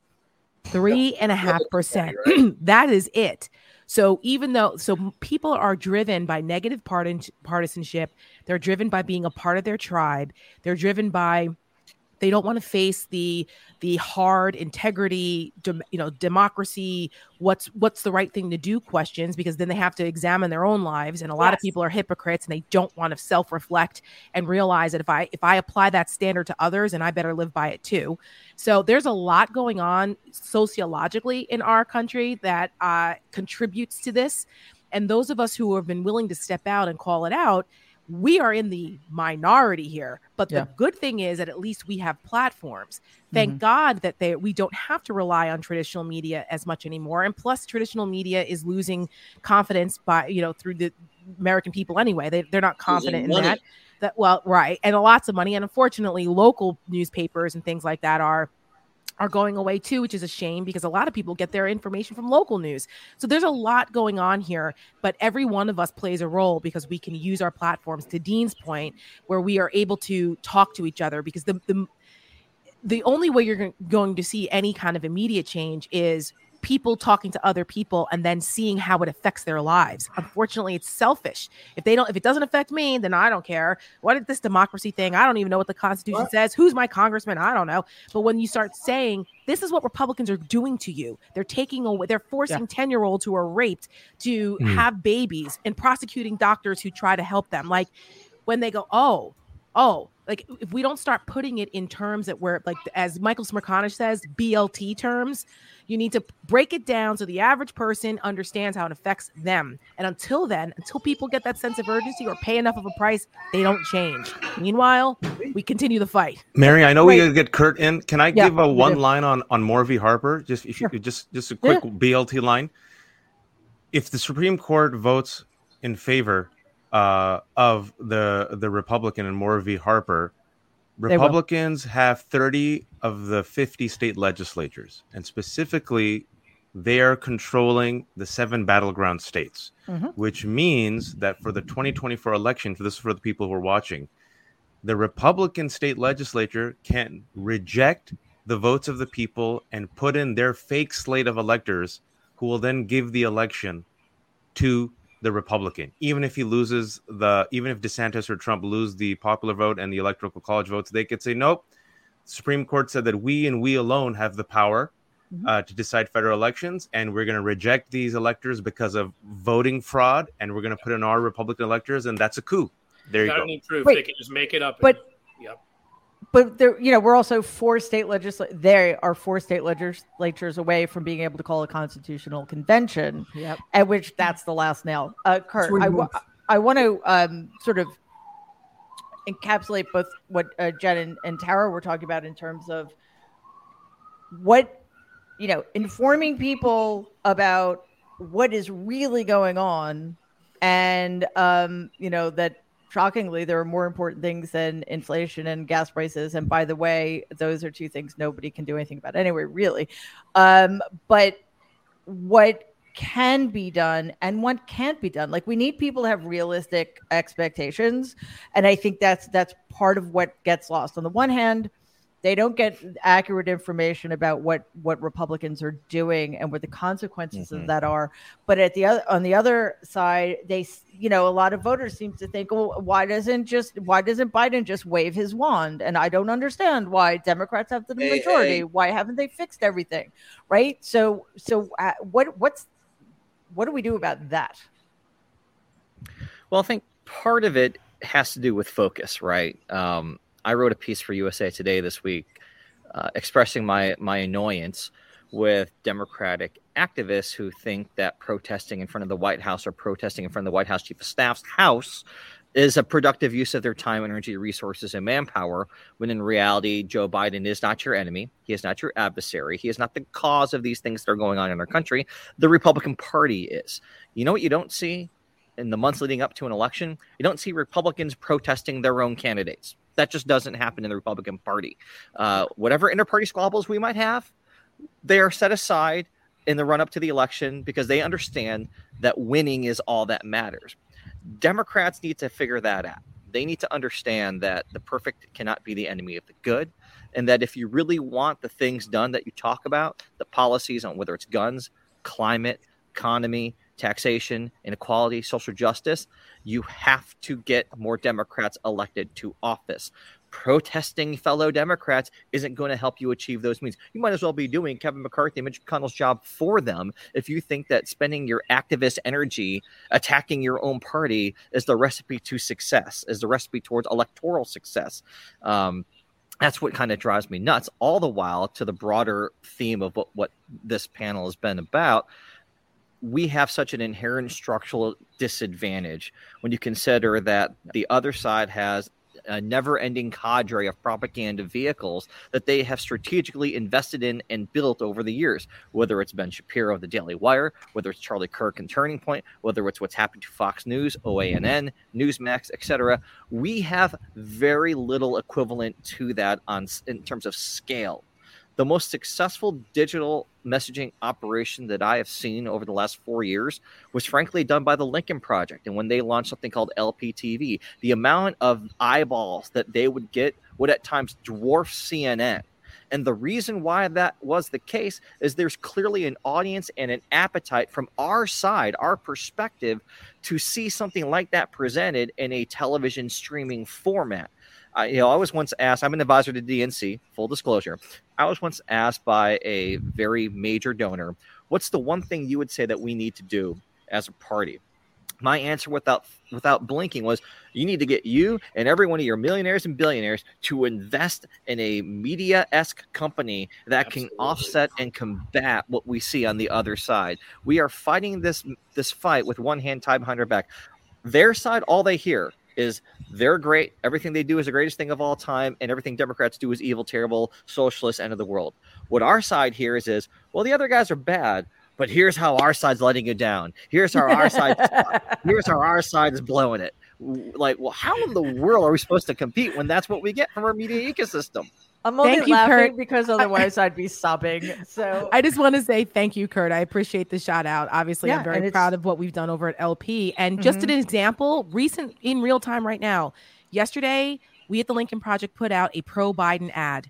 three and a half percent that is it so even though so people are driven by negative partisanship. They're driven by being a part of their tribe. They're driven by they don't want to face the the hard integrity, you know, democracy. What's what's the right thing to do questions because then they have to examine their own lives. And a lot yes. of people are hypocrites and they don't want to self reflect and realize that if I if I apply that standard to others, and I better live by it too. So there's a lot going on sociologically in our country that uh, contributes to this. And those of us who have been willing to step out and call it out we are in the minority here but yeah. the good thing is that at least we have platforms. Thank mm-hmm. god that they we don't have to rely on traditional media as much anymore. And plus traditional media is losing confidence by you know through the american people anyway. They, they're not confident in that. That well right. And lots of money. And unfortunately local newspapers and things like that are are going away too, which is a shame because a lot of people get their information from local news. So there's a lot going on here, but every one of us plays a role because we can use our platforms to Dean's point where we are able to talk to each other because the the the only way you're going to see any kind of immediate change is people talking to other people and then seeing how it affects their lives. Unfortunately, it's selfish. If they don't, if it doesn't affect me, then I don't care. What is this democracy thing? I don't even know what the Constitution what? says. Who's my congressman? I don't know. But when you start saying this is what Republicans are doing to you, they're taking away, they're forcing ten year olds who are raped to mm. have babies and prosecuting doctors who try to help them. Like when they go, oh, oh, like if we don't start putting it in terms that where like as Michael Smerconish says, BLT terms, you need to break it down so the average person understands how it affects them. And until then, until people get that sense of urgency or pay enough of a price, they don't change. Meanwhile, we continue the fight. Mary, I know we gotta get Kurt in. Can I yeah, give a one line on on Moore v. Harper? Just if you sure. just just a quick yeah. BLT line. If the Supreme Court votes in favor uh, of the the Republican and Moore v. Harper, Republicans have 30 of the 50 state legislatures, and specifically, they are controlling the seven battleground states, mm-hmm. which means that for the 2024 election, for this is for the people who are watching, the Republican state legislature can reject the votes of the people and put in their fake slate of electors who will then give the election to the Republican, even if he loses the, even if DeSantis or Trump lose the popular vote and the electoral college votes, they could say, nope. Supreme Court said that we and we alone have the power mm-hmm. uh, to decide federal elections, and we're going to reject these electors because of voting fraud, and we're going to put in our Republican electors, and that's a coup. There you, you go. Need proof. Wait, they can just make it up. But and, yep but there, you know, we're also four state legislatures. They are four state legislatures away from being able to call a constitutional convention. Yep. At which that's the last nail. Uh, Kurt, I, w- I want to um, sort of encapsulate both what uh, Jen and, and Tara were talking about in terms of what, you know, informing people about what is really going on, and um, you know that shockingly, there are more important things than inflation and gas prices. And by the way, those are two things nobody can do anything about anyway, really. Um, but what can be done and what can't be done like we need people to have realistic expectations and i think that's that's part of what gets lost on the one hand they don't get accurate information about what what Republicans are doing and what the consequences mm-hmm. of that are. But at the other on the other side, they you know a lot of voters seem to think, well, why doesn't just why doesn't Biden just wave his wand? And I don't understand why Democrats have the hey, majority. Hey. Why haven't they fixed everything? Right. So so uh, what what's what do we do about that? Well, I think part of it has to do with focus, right? Um, I wrote a piece for USA Today this week uh, expressing my my annoyance with Democratic activists who think that protesting in front of the White House or protesting in front of the White House Chief of Staff's house is a productive use of their time, energy, resources, and manpower. When in reality, Joe Biden is not your enemy. He is not your adversary. He is not the cause of these things that are going on in our country. The Republican Party is. You know what you don't see in the months leading up to an election? You don't see Republicans protesting their own candidates. That just doesn't happen in the Republican Party. Uh, whatever inter-party squabbles we might have, they are set aside in the run-up to the election because they understand that winning is all that matters. Democrats need to figure that out. They need to understand that the perfect cannot be the enemy of the good, and that if you really want the things done that you talk about, the policies on whether it's guns, climate, economy, taxation, inequality, social justice, you have to get more Democrats elected to office. Protesting fellow Democrats isn't going to help you achieve those means. You might as well be doing Kevin McCarthy and Mitch McConnell's job for them if you think that spending your activist energy attacking your own party is the recipe to success, is the recipe towards electoral success. Um, that's what kind of drives me nuts. All the while, to the broader theme of what, what this panel has been about, we have such an inherent structural disadvantage when you consider that the other side has a never ending cadre of propaganda vehicles that they have strategically invested in and built over the years, whether it's Ben Shapiro of the Daily Wire, whether it's Charlie Kirk and Turning Point, whether it's what's happened to Fox News, OANN, Newsmax, etc. We have very little equivalent to that on in terms of scale the most successful digital messaging operation that I have seen over the last four years was frankly done by the Lincoln Project. And when they launched something called LPTV, the amount of eyeballs that they would get would at times dwarf CNN. And the reason why that was the case is there's clearly an audience and an appetite from our side, our perspective, to see something like that presented in a television streaming format. I, you know, I was once asked. I'm an advisor to DNC. Full disclosure, I was once asked by a very major donor, "What's the one thing you would say that we need to do as a party?" my answer without without blinking was you need to get you and every one of your millionaires and billionaires to invest in a media-esque company that Absolutely. can offset and combat what we see on the other side we are fighting this this fight with one hand tied behind our back their side all they hear is they're great everything they do is the greatest thing of all time and everything democrats do is evil terrible socialist end of the world what our side hears is well the other guys are bad but here's how our side's letting you down. Here's how our side here's how our side is blowing it. Like, well, how in the world are we supposed to compete when that's what we get from our media ecosystem? I'm only thank laughing you, because otherwise I'd be sobbing. So I just want to say thank you, Kurt. I appreciate the shout out. Obviously, yeah, I'm very proud of what we've done over at LP. And mm-hmm. just an example, recent in real time right now. Yesterday, we at the Lincoln Project put out a pro Biden ad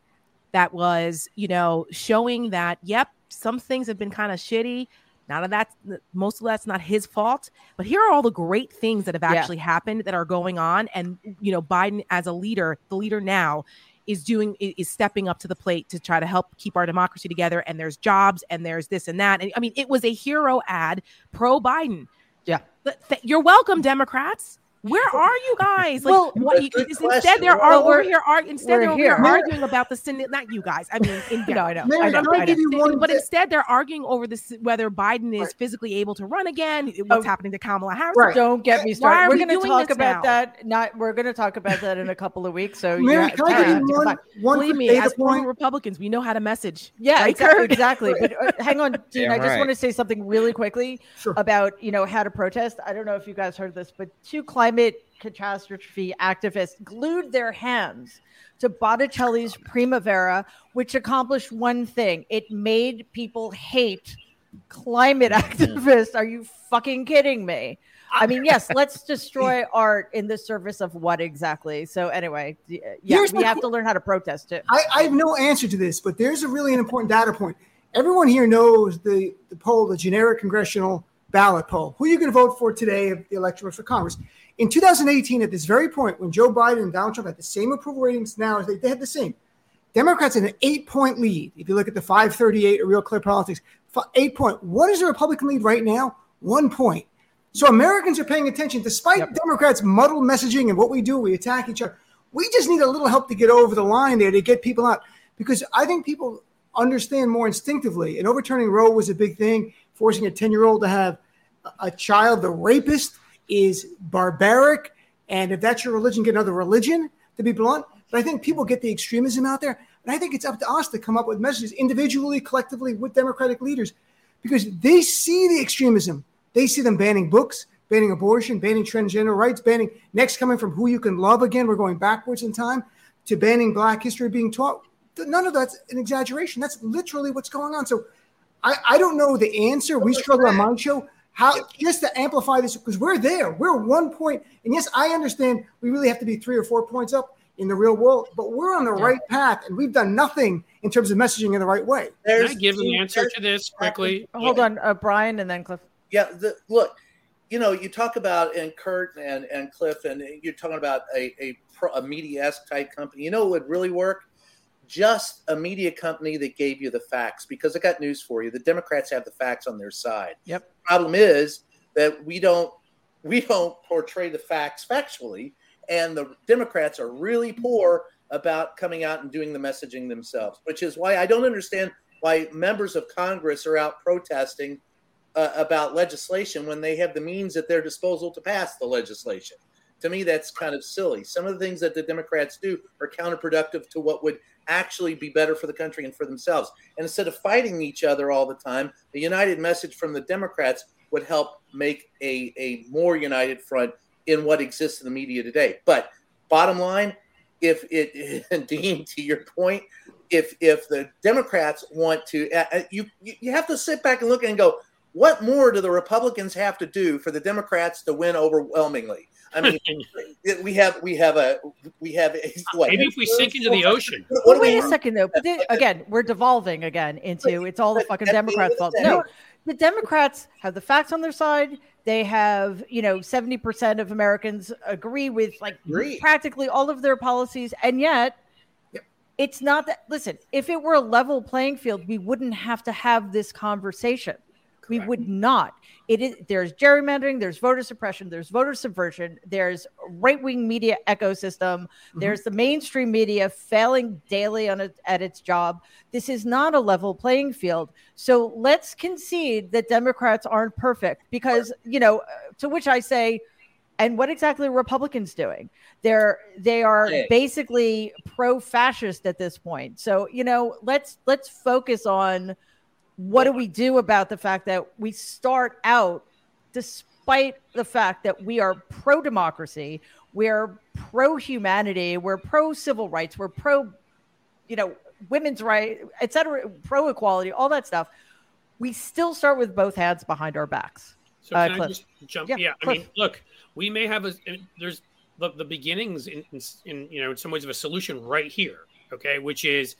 that was, you know, showing that, yep, some things have been kind of shitty. None of that, most of that's not his fault. But here are all the great things that have actually yeah. happened that are going on. And, you know, Biden as a leader, the leader now, is doing is stepping up to the plate to try to help keep our democracy together and there's jobs and there's this and that and i mean it was a hero ad pro biden. Yeah. Th- you're welcome democrats where are you guys? Like, well, what, you, instead they're well, over here. Are, instead they're over here arguing about the Senate. Not you guys. I mean, in, no, I know. I know, I know. But instead, they're arguing over this whether Biden is right. physically able to run again. What's oh, happening to Kamala Harris? Right. Don't get me started. We're we going to talk about now? that. Not. We're going to talk about that in a couple of weeks. So, Mary, can I give you one, one Believe me, as former Republicans, we know how to message. Yeah, right, exactly. exactly. But uh, hang on, Dean. I just want to say something really quickly about you know how to protest. I don't know if you guys heard this, but two climate catastrophe activists glued their hands to Botticelli's Primavera, which accomplished one thing it made people hate climate activists. Are you fucking kidding me? I mean, yes, let's destroy art in the service of what exactly? So, anyway, yeah, Here's we have to learn how to protest it. I, I, have no answer to this, but there's a really an important data point. Everyone here knows the, the poll, the generic congressional ballot poll. Who are you going to vote for today if the election was for Congress? In 2018, at this very point, when Joe Biden and Donald Trump had the same approval ratings now as they, they had the same, Democrats had an eight point lead. If you look at the 538 or Real Clear Politics, eight point. What is the Republican lead right now? One point. So Americans are paying attention, despite yep. Democrats' muddled messaging and what we do, we attack each other. We just need a little help to get over the line there to get people out, because I think people understand more instinctively. And overturning Roe was a big thing, forcing a 10 year old to have a child, the rapist is barbaric. And if that's your religion, get another religion, to be blunt. But I think people get the extremism out there. And I think it's up to us to come up with messages individually, collectively, with Democratic leaders, because they see the extremism. They see them banning books, banning abortion, banning transgender rights, banning next coming from who you can love again. We're going backwards in time to banning Black history being taught. None of that's an exaggeration. That's literally what's going on. So I, I don't know the answer. We struggle on my show. How just to amplify this because we're there. We're one point, and yes, I understand we really have to be three or four points up in the real world, but we're on the yeah. right path, and we've done nothing in terms of messaging in the right way. There's, Can I give an answer to this quickly? Hold on, uh, Brian, and then Cliff. Yeah, the, look, you know, you talk about and Kurt and and Cliff, and you're talking about a a, a media esque type company. You know, what would really work just a media company that gave you the facts because I got news for you. The Democrats have the facts on their side. Yep. Problem is that we don't we don't portray the facts factually, and the Democrats are really poor about coming out and doing the messaging themselves, which is why I don't understand why members of Congress are out protesting uh, about legislation when they have the means at their disposal to pass the legislation. To me, that's kind of silly. Some of the things that the Democrats do are counterproductive to what would actually be better for the country and for themselves. And instead of fighting each other all the time, the united message from the Democrats would help make a, a more united front in what exists in the media today. But bottom line, if it, Dean, to your point, if if the Democrats want to, uh, uh you you have to sit back and look and go, what more do the Republicans have to do for the Democrats to win overwhelmingly? I mean, we have we have a we have a, what, maybe if we sink into the ocean. Well, wait a second though. But again, we're devolving again into it's all the fucking Democrats' fault. No, the Democrats have the facts on their side. They have, you know, 70% of Americans agree with like agree. practically all of their policies. And yet, it's not that. Listen, if it were a level playing field, we wouldn't have to have this conversation We would not. It is there's gerrymandering, there's voter suppression, there's voter subversion, there's right wing media ecosystem, mm-hmm. there's the mainstream media failing daily on a, at its job. This is not a level playing field. So let's concede that Democrats aren't perfect because you know to which I say and what exactly are Republicans doing? They're they are basically pro-fascist at this point. So you know, let's let's focus on what do we do about the fact that we start out, despite the fact that we are pro democracy, we're pro humanity, we're pro civil rights, we're pro, you know, women's right, et cetera, pro equality, all that stuff. We still start with both hands behind our backs. So uh, can I just jump? Yeah, yeah I mean, look, we may have a there's the, the beginnings in, in, in you know in some ways of a solution right here. Okay, which is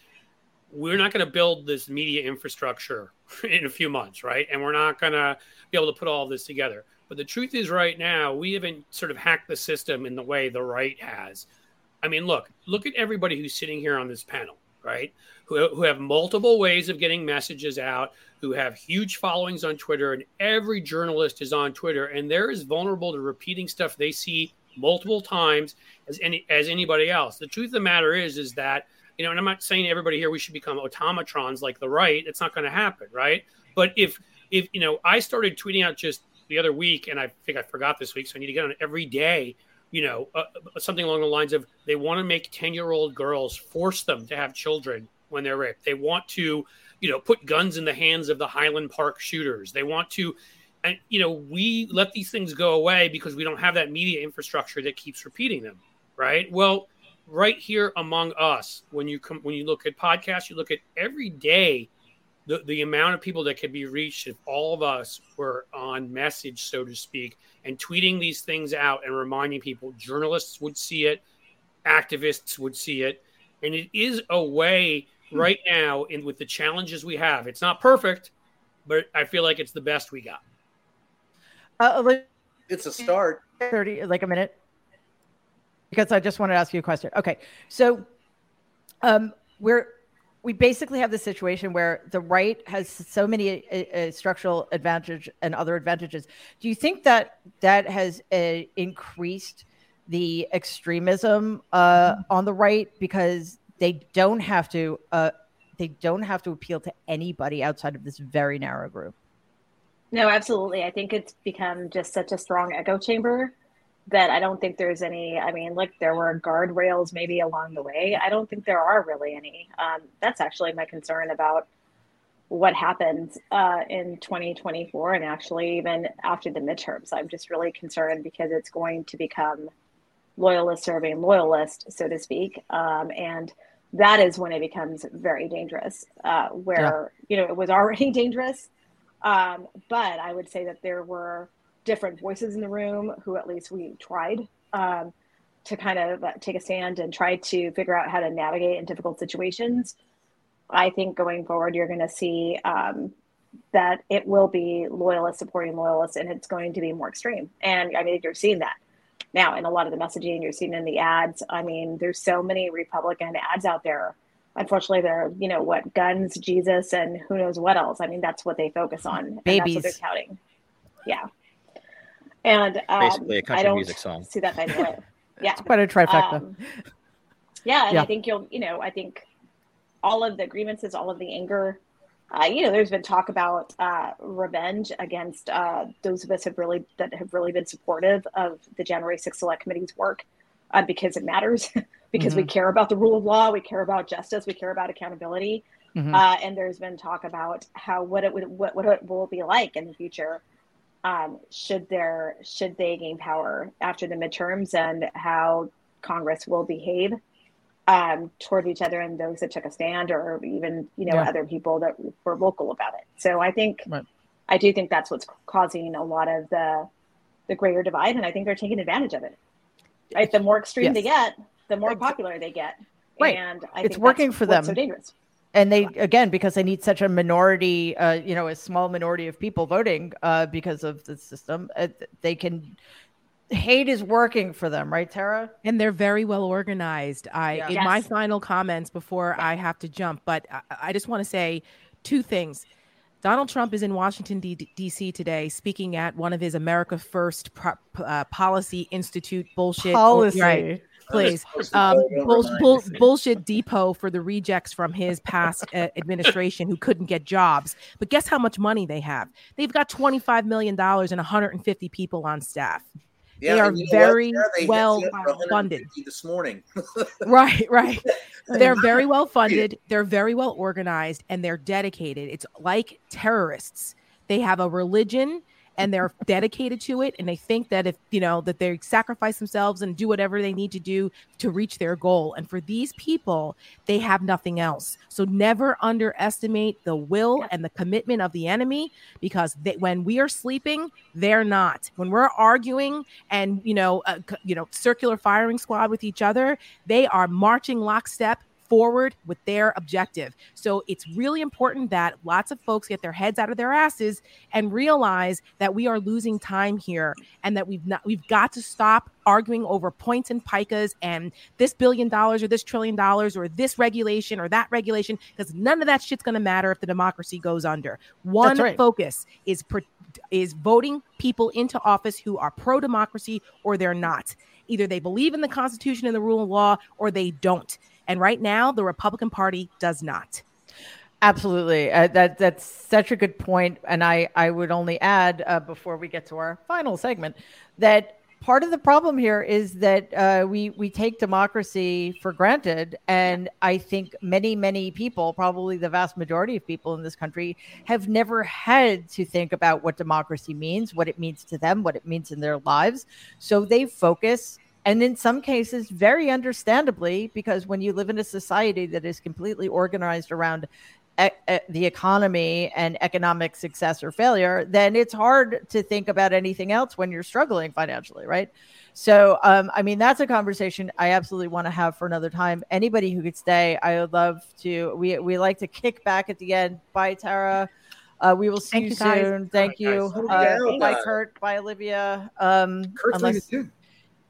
we're not going to build this media infrastructure in a few months, right? And we're not going to be able to put all this together. But the truth is, right now, we haven't sort of hacked the system in the way the right has. I mean, look, look at everybody who's sitting here on this panel, right? Who, who have multiple ways of getting messages out, who have huge followings on Twitter, and every journalist is on Twitter, and they're as vulnerable to repeating stuff they see multiple times as any as anybody else. The truth of the matter is, is that you know, and I'm not saying everybody here we should become automatrons like the right. It's not going to happen, right? But if if you know, I started tweeting out just the other week, and I think I forgot this week, so I need to get on every day. You know, uh, uh something along the lines of they want to make ten year old girls force them to have children when they're raped. They want to, you know, put guns in the hands of the Highland Park shooters. They want to, and you know, we let these things go away because we don't have that media infrastructure that keeps repeating them, right? Well right here among us when you come when you look at podcasts you look at every day the, the amount of people that could be reached if all of us were on message so to speak and tweeting these things out and reminding people journalists would see it activists would see it. And it is a way right now in with the challenges we have. It's not perfect but i feel like it's the best we got. Uh, it's a start. 30 like a minute because I just want to ask you a question. Okay, so um, we're we basically have the situation where the right has so many uh, uh, structural advantage and other advantages. Do you think that that has uh, increased the extremism uh, on the right because they don't have to uh, they don't have to appeal to anybody outside of this very narrow group? No, absolutely. I think it's become just such a strong echo chamber that I don't think there's any. I mean, like there were guardrails maybe along the way. I don't think there are really any. Um, that's actually my concern about what happens uh, in 2024 and actually even after the midterms. I'm just really concerned because it's going to become loyalist serving loyalist, so to speak. Um, and that is when it becomes very dangerous, uh, where, yeah. you know, it was already dangerous. Um, but I would say that there were different voices in the room who at least we tried um, to kind of uh, take a stand and try to figure out how to navigate in difficult situations. I think going forward, you're going to see um, that it will be loyalists supporting loyalists, and it's going to be more extreme. And I mean, you're seeing that now in a lot of the messaging. You're seeing in the ads. I mean, there's so many Republican ads out there. Unfortunately, they're you know what guns, Jesus, and who knows what else. I mean, that's what they focus on. Babies. And that's what they're touting. Yeah. And um, basically a country music song. See that dynamic. Yeah, it's quite a trifecta. Um, yeah, and yeah. I think you'll, you know, I think all of the grievances, all of the anger. Uh, you know, there's been talk about uh, revenge against uh, those of us have really that have really been supportive of the January 6th Select Committee's work uh, because it matters, because mm-hmm. we care about the rule of law, we care about justice, we care about accountability, mm-hmm. Uh, and there's been talk about how what it would what, what it will be like in the future um, should there should they gain power after the midterms and how Congress will behave um, toward each other and those that took a stand or even you know yeah. other people that were vocal about it. So I think right. I do think that's what's causing a lot of the the greater divide, and I think they're taking advantage of it. Right, the more extreme yes. they get, the more popular they get. Right. And I think it's working for them. So dangerous and they again because they need such a minority uh, you know a small minority of people voting uh, because of the system uh, they can hate is working for them right tara and they're very well organized i yeah. in yes. my final comments before i have to jump but i, I just want to say two things Donald Trump is in Washington, D.C. today, speaking at one of his America First Pro- uh, Policy Institute bullshit. Policy. Right, please. Um, bull, bull, bullshit depot for the rejects from his past uh, administration who couldn't get jobs. But guess how much money they have? They've got $25 million and 150 people on staff. Yeah, they are very they well funded this morning. right, right. They're very well funded. They're very well organized, and they're dedicated. It's like terrorists. They have a religion and they're dedicated to it and they think that if you know that they sacrifice themselves and do whatever they need to do to reach their goal. And for these people they have nothing else. So never underestimate the will and the commitment of the enemy because they, when we are sleeping they're not. When we're arguing and you know uh, you know circular firing squad with each other they are marching lockstep forward with their objective. So it's really important that lots of folks get their heads out of their asses and realize that we are losing time here and that we've not we've got to stop arguing over points and picas and this billion dollars or this trillion dollars or this regulation or that regulation because none of that shit's going to matter if the democracy goes under. One right. focus is is voting people into office who are pro democracy or they're not. Either they believe in the Constitution and the rule of law or they don't. And right now, the Republican Party does not. Absolutely, uh, that that's such a good point. And I I would only add uh, before we get to our final segment that part of the problem here is that uh, we we take democracy for granted, and I think many many people, probably the vast majority of people in this country, have never had to think about what democracy means, what it means to them, what it means in their lives. So they focus and in some cases very understandably because when you live in a society that is completely organized around e- e- the economy and economic success or failure then it's hard to think about anything else when you're struggling financially right so um, i mean that's a conversation i absolutely want to have for another time anybody who could stay i would love to we, we like to kick back at the end bye tara uh, we will see Thank you, soon. Thank you. Uh, bye, Kurt. Bye, Olivia. Um, Kurt's unless,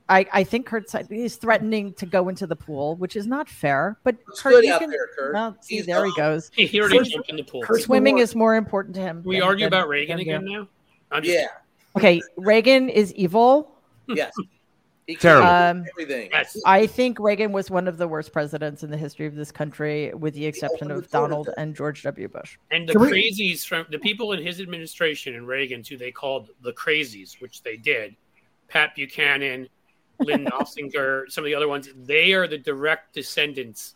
I, I think Kurt is threatening to go into the pool, which is not fair. But it's Kurt, good out can, there, Kurt. Well, see, he's there he goes. He, he already jumped in the pool. Kurt, swimming is more important to him. We than, argue than, about Reagan again now. yeah. Okay, Reagan is evil. Yes. Terrible. Um, Everything. Yes. I think Reagan was one of the worst presidents in the history of this country, with the exception of Donald and George W. Bush. And the crazies from the people in his administration and Reagan's, who they called the crazies, which they did, Pat Buchanan, Lyn Nofziger, some of the other ones, they are the direct descendants.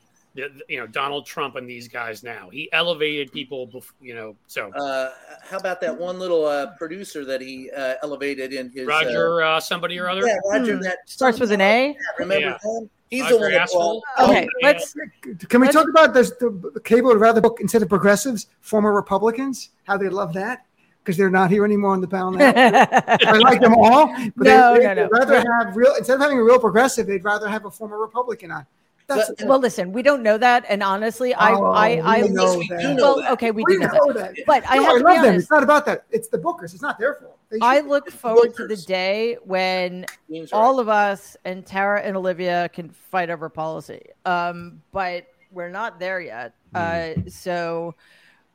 You know Donald Trump and these guys now. He elevated people, you know. So, uh, how about that one little uh, producer that he uh, elevated in his Roger uh, uh, somebody or other? Yeah, Roger. Hmm. That starts with an A. Remember yeah. him? He's Roger the one that brought, Okay, let's. Can we let's, talk about this? The cable would rather book instead of progressives, former Republicans, how they love that because they're not here anymore on the panel now. I like them all, but no, they, would no, no. rather have real instead of having a real progressive, they'd rather have a former Republican on. That's, but, well, listen, we don't know that, and honestly, I, oh, I, I, know that. well, okay, we, we do know, know that. that. But no, I have I love them. It's not about that. It's the Bookers. It's not their fault. I look forward to the day when all of us and Tara and Olivia can fight over policy. Um, but we're not there yet. Mm. Uh, so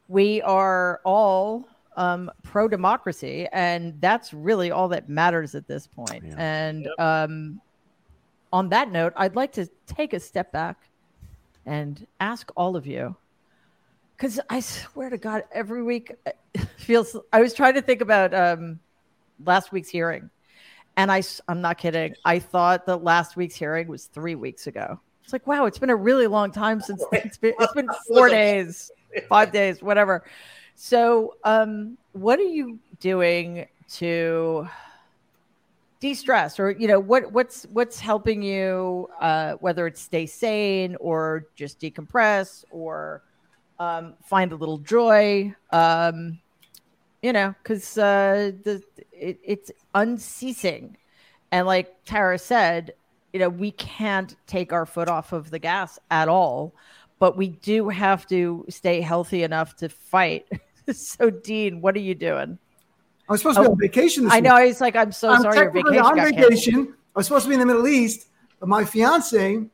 we are all um, pro democracy, and that's really all that matters at this point. Yeah. And yep. um, on that note, I'd like to take a step back and ask all of you, because I swear to God, every week feels. I was trying to think about um, last week's hearing, and I, I'm not kidding. I thought that last week's hearing was three weeks ago. It's like, wow, it's been a really long time since it's been, it's been four days, five days, whatever. So, um, what are you doing to de-stress, or you know, what what's what's helping you, uh, whether it's stay sane or just decompress or um, find a little joy? Um, you know, because uh, the it, it's unceasing, and like Tara said, you know, we can't take our foot off of the gas at all but we do have to stay healthy enough to fight. so, Dean, what are you doing? I was supposed to be oh, on vacation. I know. He's like, I'm so I'm sorry. Your vacation on vacation. Canceled. I was supposed to be in the Middle East, but my fiance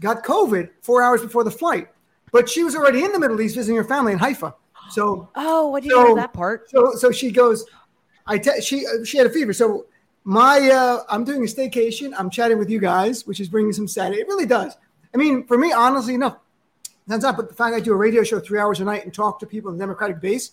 got COVID four hours before the flight. But she was already in the Middle East visiting her family in Haifa. So oh, what do you so, hear that part? So so she goes, I te- she she had a fever. So my uh, I'm doing a staycation. I'm chatting with you guys, which is bringing some sanity. It really does. I mean, for me, honestly enough, that's not. But the fact I do a radio show three hours a night and talk to people in the Democratic base,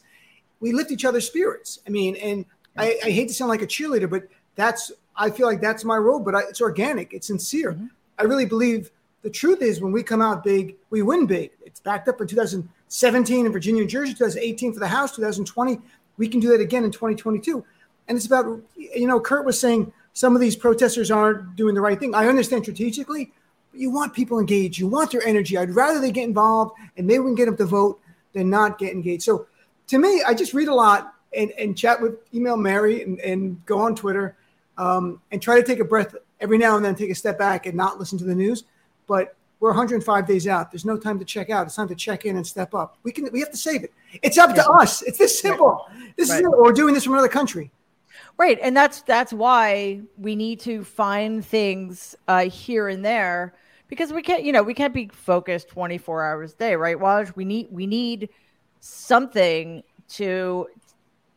we lift each other's spirits. I mean, and I, I hate to sound like a cheerleader, but that's I feel like that's my role. But I, it's organic. It's sincere. Mm-hmm. I really believe the truth is when we come out big, we win big. It's backed up in 2017 in Virginia and Jersey, 2018 for the House, 2020. We can do that again in 2022. And it's about, you know, Kurt was saying some of these protesters aren't doing the right thing. I understand strategically, but you want people engaged. You want their energy. I'd rather they get involved and maybe we can get them to vote than not get engaged. So to me, I just read a lot and, and chat with, email Mary and, and go on Twitter um, and try to take a breath every now and then, take a step back and not listen to the news but we're 105 days out. There's no time to check out. It's time to check in and step up. We can we have to save it. It's up to us. It's this simple. This right. is it. We're doing this from another country. Right, and that's that's why we need to find things uh, here and there because we can't, you know, we can't be focused 24 hours a day, right? Waj, we need we need something to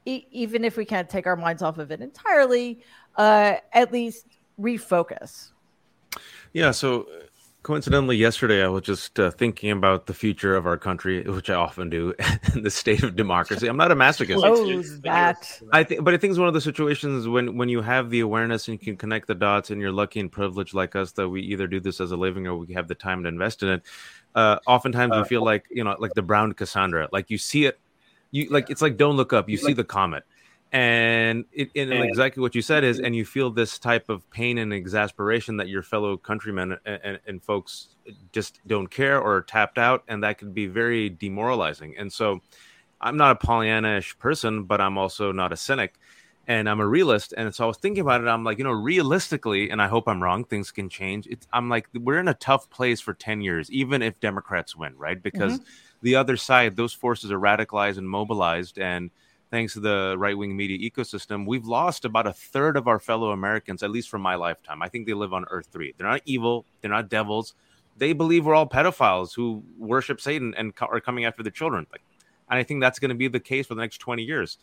e- even if we can't take our minds off of it entirely, uh, at least refocus. Yeah, so Coincidentally, yesterday I was just uh, thinking about the future of our country, which I often do, and the state of democracy. I'm not a masochist. Oh, that. I think, but I think it's one of the situations when when you have the awareness and you can connect the dots, and you're lucky and privileged like us that we either do this as a living or we have the time to invest in it. Uh, oftentimes, uh, we feel like you know, like the brown Cassandra, like you see it, you like it's like don't look up, you see the comet and it, and exactly what you said is mm-hmm. and you feel this type of pain and exasperation that your fellow countrymen and, and, and, folks just don't care or are tapped out and that can be very demoralizing. And so i'm not a pollyanna-ish person but i'm also not a cynic and i'm a realist. And so i was thinking about it i'm like you know realistically and i hope i'm wrong things can change. It's, i'm like we're in a tough place for 10 years even if democrats win right? Because mm-hmm. the other side those forces are radicalized and mobilized and thanks to the right wing media ecosystem, we've lost about a third of our fellow Americans, at least from my lifetime. I think they live on Earth 3. They're not evil, they're not devils. They believe we're all pedophiles who worship Satan and are coming after the children. Like, and I think that's going to be the case for the next 20 years.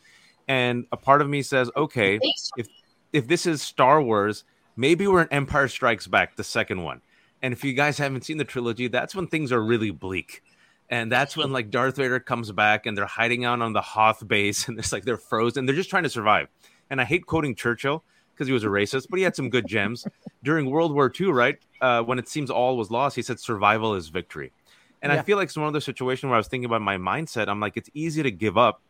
And a part of me says, okay, if if this is Star Wars, maybe we're in Empire Strikes Back, the second one. And if you guys haven't seen the trilogy, that's when things are really bleak and that's when like Darth Vader comes back and they're hiding out on the Hoth base and it's like they're frozen. They're just trying to survive. And I hate quoting Churchill because he was a racist, but he had some good gems during World War II, right? Uh, when it seems all was lost, he said survival is victory. And yeah. I feel like it's one of those situations where I was thinking about my mindset. I'm like, it's easy to give up,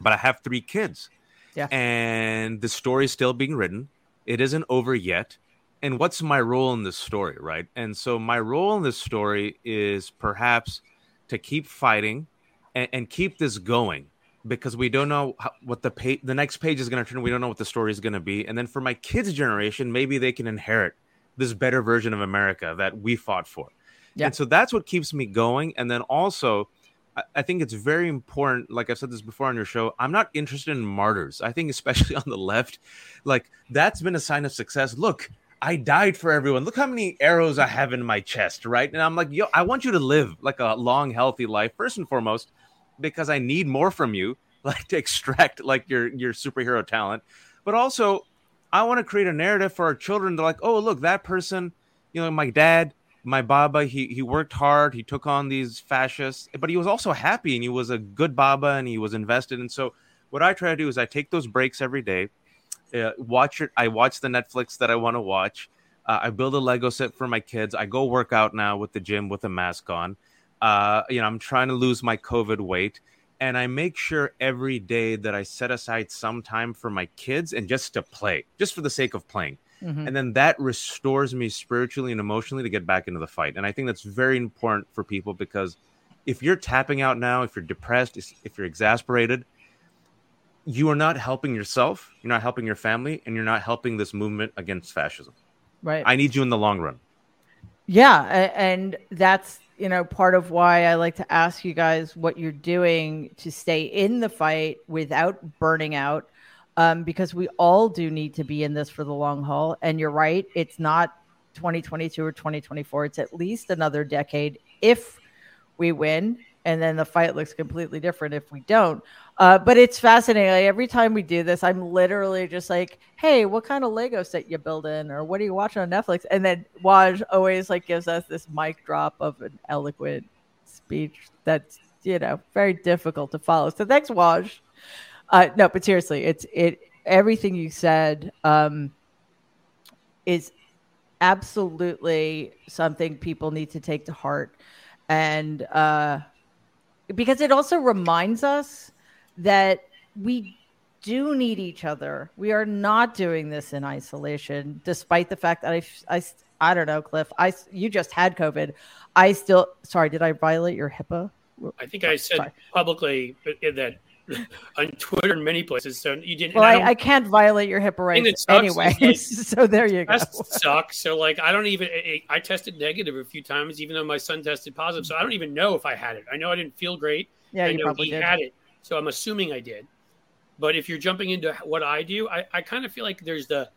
but I have three kids. Yeah. And the story is still being written. It isn't over yet. And what's my role in this story, right? And so my role in this story is perhaps to keep fighting and, and keep this going because we don't know how, what the page, the next page is going to turn. We don't know what the story is going to be. And then for my kids' generation, maybe they can inherit this better version of America that we fought for. Yeah. And so that's what keeps me going. And then also, I, I think it's very important. Like I've said this before on your show, I'm not interested in martyrs. I think, especially on the left, like that's been a sign of success. Look, I died for everyone. Look how many arrows I have in my chest, right? And I'm like, yo, I want you to live like a long, healthy life, first and foremost, because I need more from you, like to extract like your your superhero talent. But also, I want to create a narrative for our children They're like, oh, look, that person, you know, my dad, my Baba, he he worked hard, he took on these fascists, but he was also happy and he was a good Baba and he was invested. And so what I try to do is I take those breaks every day uh, watch it. I watch the Netflix that I want to watch. Uh, I build a Lego set for my kids. I go work out now with the gym with a mask on. Uh, you know, I'm trying to lose my COVID weight, and I make sure every day that I set aside some time for my kids and just to play, just for the sake of playing. Mm-hmm. And then that restores me spiritually and emotionally to get back into the fight. And I think that's very important for people because if you're tapping out now, if you're depressed, if you're exasperated, you are not helping yourself, you're not helping your family, and you're not helping this movement against fascism. Right. I need you in the long run. Yeah, and that's you know part of why I like to ask you guys what you're doing to stay in the fight without burning out, um, because we all do need to be in this for the long haul. And you're right, it's not 2022 or 2024; it's at least another decade if we win. And then the fight looks completely different if we don't. Uh, but it's fascinating. Like, every time we do this, I'm literally just like, "Hey, what kind of Lego set you build in, or what are you watching on Netflix?" And then Waj always like gives us this mic drop of an eloquent speech that's you know very difficult to follow. So thanks, Waj. Uh, no, but seriously, it's it. Everything you said um, is absolutely something people need to take to heart, and uh, because it also reminds us that we do need each other. We are not doing this in isolation, despite the fact that I, I, I don't know, Cliff. I you just had COVID. I still sorry. Did I violate your HIPAA? I think I said sorry. publicly that on Twitter and many places. So you didn't. Well, I, I, can't violate your HIPAA rights anyway. Like, so there you go. Sucks. So like, I don't even. I tested negative a few times, even though my son tested positive. So I don't even know if I had it. I know I didn't feel great. Yeah, I you know probably he did. had it. So I'm assuming I did. But if you're jumping into what I do, I, I kind of feel like there's the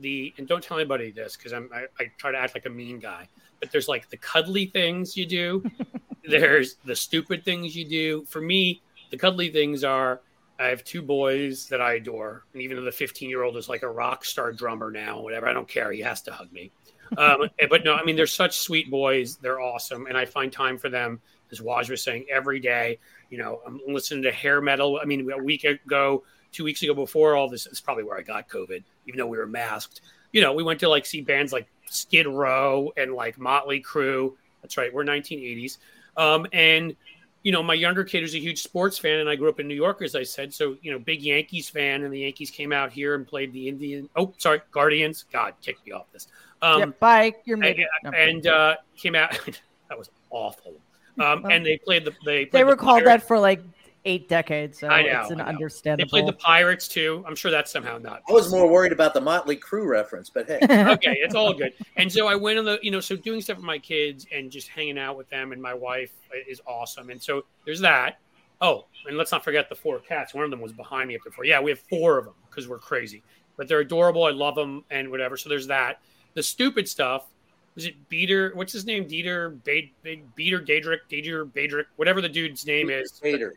the and don't tell anybody this because I'm I, I try to act like a mean guy. But there's like the cuddly things you do. there's the stupid things you do. For me, the cuddly things are I have two boys that I adore, and even though the 15 year old is like a rock star drummer now, whatever, I don't care. He has to hug me. Um, but no, I mean they're such sweet boys. They're awesome, and I find time for them. As Waj was saying, every day. You know, I'm listening to hair metal. I mean, a week ago, two weeks ago, before all this, is probably where I got COVID, even though we were masked. You know, we went to like see bands like Skid Row and like Motley Crue. That's right, we're 1980s. Um, and you know, my younger kid is a huge sports fan, and I grew up in New York, as I said. So, you know, big Yankees fan, and the Yankees came out here and played the Indian. Oh, sorry, Guardians. God, kick me off this. Um, yeah, bye. You're and, and uh, came out. that was awful. Um, and they played the they. Played They were the called Pirates. that for like eight decades, so I know, it's an I know. They played the Pirates too. I'm sure that's somehow not. I was more worried about the Motley Crue reference, but hey, okay, it's all good. And so I went on the, you know, so doing stuff with my kids and just hanging out with them and my wife is awesome. And so there's that. Oh, and let's not forget the four cats. One of them was behind me up before. Yeah, we have four of them because we're crazy, but they're adorable. I love them and whatever. So there's that. The stupid stuff. Was it Beater? What's his name? Dieter, Be- Be- Beater, Daedric, Dieter, Badrick, whatever the dude's name is. Hater.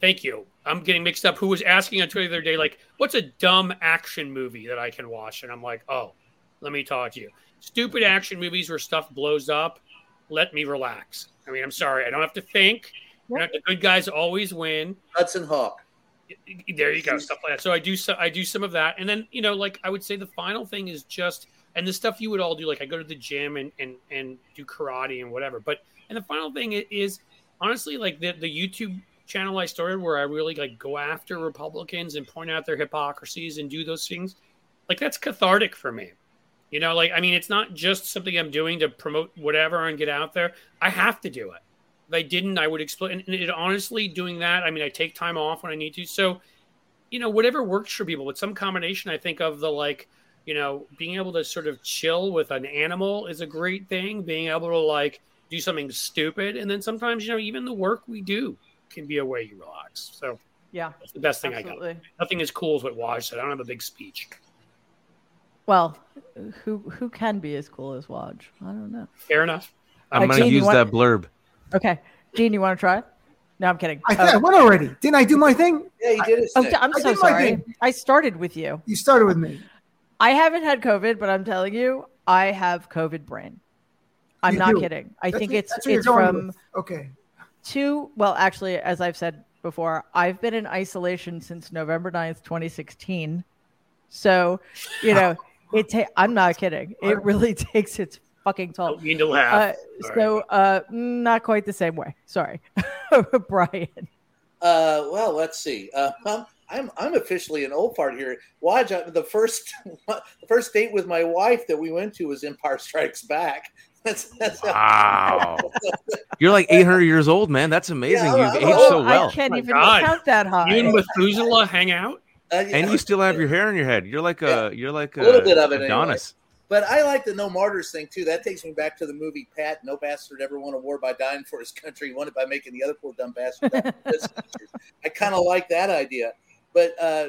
Thank you. I'm getting mixed up. Who was asking on Twitter the other day, like, what's a dumb action movie that I can watch? And I'm like, oh, let me talk to you. Stupid action movies where stuff blows up. Let me relax. I mean, I'm sorry. I don't have to think. You know, the good guys always win. Hudson Hawk. There you go. Stuff like that. So I do. So I do some of that, and then you know, like I would say, the final thing is just and the stuff you would all do. Like I go to the gym and and and do karate and whatever. But and the final thing is honestly like the the YouTube channel I started where I really like go after Republicans and point out their hypocrisies and do those things. Like that's cathartic for me. You know, like I mean, it's not just something I'm doing to promote whatever and get out there. I have to do it. If I didn't, I would explain. And it, honestly, doing that, I mean, I take time off when I need to. So, you know, whatever works for people. But some combination, I think of the like, you know, being able to sort of chill with an animal is a great thing. Being able to like do something stupid, and then sometimes, you know, even the work we do can be a way you relax. So yeah, that's the best thing I got. Nothing as cool as what Waj said. I don't have a big speech. Well, who who can be as cool as Waj? I don't know. Fair enough. I'm Uh, going to you use want- that blurb. Okay, Gene, you want to try? No, I'm kidding. I, Uh, I went already. Didn't I do my thing? Yeah, you did it. I'm I so did sorry. I started with you. You started with me. I haven't had COVID, but I'm telling you, I have COVID brain. I'm You not do. kidding. I That's think what- it's that's what you're it's from with. Okay. Two. Well, actually, as I've said before, I've been in isolation since November 9th, 2016. So, you know, it. Ta- I'm not kidding. It really takes its fucking toll. Don't mean to laugh. Uh, Sorry. so, uh, not quite the same way. Sorry, Brian. Uh, well, let's see. Uh, I'm, I'm I'm officially an old fart here. Watch the first the first date with my wife that we went to was Empire Strikes Back. That's that's Wow. You're like 800 years old, man. That's amazing. Yeah, I'm- You've I'm- aged so well. I can't My even God. count that high. you and Methuselah hang out? Uh, yeah, And you still have your hair in your head. You're like a you're like a, A little bit of it anyway. Adonis. But I like the no martyrs thing too. That takes me back to the movie Pat. No bastard ever won a war by dying for his country. He won it by making the other poor dumb bastard. die for his country. I kind of like that idea. But uh,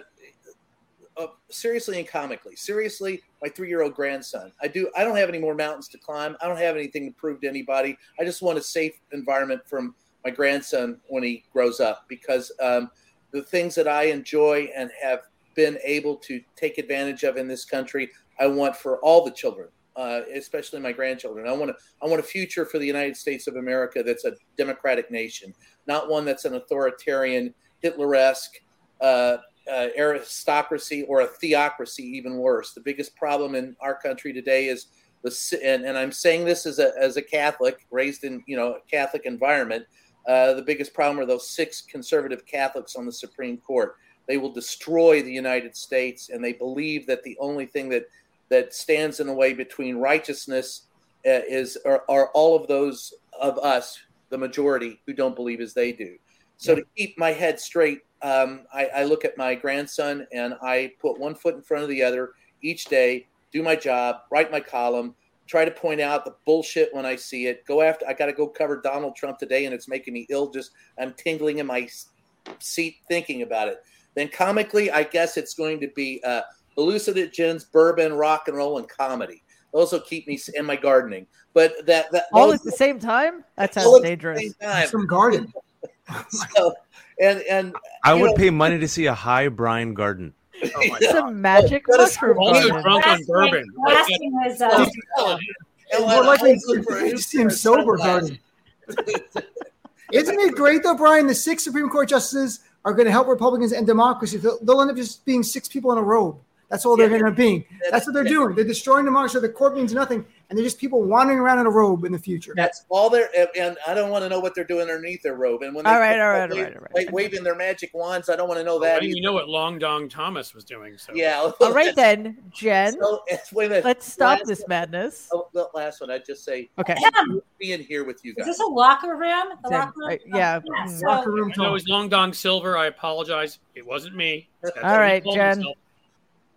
uh, seriously and comically, seriously, my three-year-old grandson. I do. I don't have any more mountains to climb. I don't have anything to prove to anybody. I just want a safe environment from my grandson when he grows up because um, the things that I enjoy and have been able to take advantage of in this country, I want for all the children, uh, especially my grandchildren. I want to, I want a future for the United States of America that's a democratic nation, not one that's an authoritarian, Hitler-esque uh, uh, aristocracy or a theocracy, even worse. The biggest problem in our country today is the, and, and I'm saying this as a as a Catholic raised in you know a Catholic environment. Uh, the biggest problem are those six conservative Catholics on the Supreme Court. They will destroy the United States, and they believe that the only thing that that stands in the way between righteousness uh, is are, are, all of those of us, the majority, who don't believe as they do. So yeah. to keep my head straight, um, I, I look at my grandson and I put one foot in front of the other each day, do my job, write my column, try to point out the bullshit when I see it. Go after. I got to go cover Donald Trump today, and it's making me ill. Just I'm tingling in my seat thinking about it. Then comically, I guess it's going to be uh, hallucinogens, bourbon, rock and roll, and comedy. Those will keep me in my gardening. But that that all at the same time. That sounds dangerous. Some garden. so, and and I would know, pay money to see a high brine garden. Oh Some magic oh, mushroom. Also drunk on bourbon. Last thing was, uh, more likely to see him sober garden. Isn't it great though, Brian? The six Supreme Court justices are going to help Republicans and democracy. They'll, they'll, end up just being six people in a robe. That's all they're going to end up being. That's what they're doing. They're destroying democracy. The court means nothing, and they're just people wandering around in a robe in the future. That's all they're. And I don't want to know what they're doing underneath their robe. And when all right, all right, all right, all right, waving their magic wands, I don't want to know that. Well, you know what Long Dong Thomas was doing. So yeah. all right then, Jen. So, wait a minute. Let's stop last this madness. Oh, the last one, I just say. Okay. Being here with you guys. Is this a locker room? The locker room. yeah. Oh, yeah locker room. it was Long Dong Silver. I apologize. It wasn't me. All right, Jen. Himself.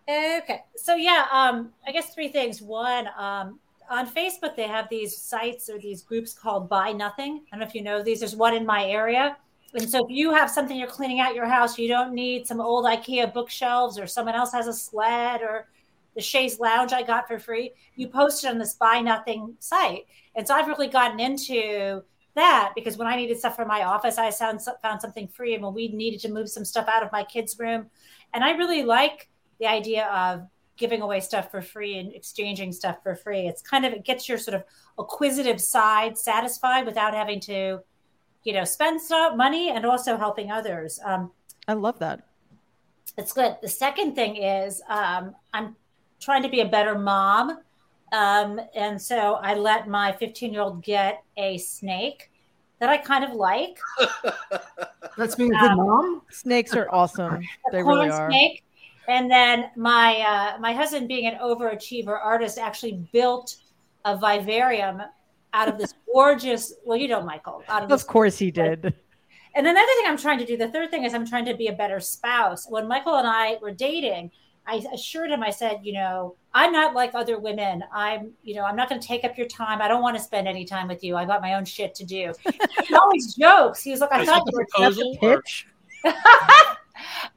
Okay, so yeah, um, I guess three things. One, um, on Facebook, they have these sites or these groups called Buy Nothing. I don't know if you know these. There's one in my area. And so if you have something you're cleaning out your house, you don't need some old IKEA bookshelves or someone else has a sled or the chaise lounge I got for free. You post it on this Buy Nothing site. And so I've really gotten into that because when I needed stuff for my office, I found, found something free. And when we needed to move some stuff out of my kids' room, and I really like the idea of giving away stuff for free and exchanging stuff for free. It's kind of it gets your sort of acquisitive side satisfied without having to, you know, spend stuff, money and also helping others. Um, I love that. It's good. The second thing is um, I'm trying to be a better mom. Um, and so I let my 15 year old get a snake that I kind of like. That's being a good um, mom. Snakes are awesome. They really are. Snake and then my uh, my husband, being an overachiever artist, actually built a vivarium out of this gorgeous. Well, you know, Michael. Out of, of course, he did. And another thing I'm trying to do. The third thing is I'm trying to be a better spouse. When Michael and I were dating, I assured him. I said, you know, I'm not like other women. I'm, you know, I'm not going to take up your time. I don't want to spend any time with you. I've got my own shit to do. he always jokes. He was like, I thought you were proposal pitch.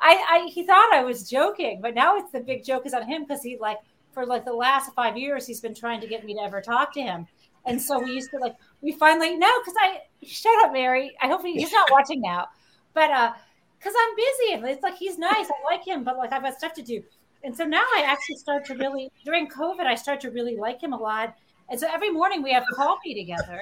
I, I he thought I was joking, but now it's the big joke is on him because he like for like the last five years he's been trying to get me to ever talk to him. And so we used to like we finally no because I shut up Mary. I hope he, he's not watching now, but uh because I'm busy. And it's like he's nice. I like him, but like I've got stuff to do. And so now I actually start to really during COVID I start to really like him a lot. And so every morning we have coffee together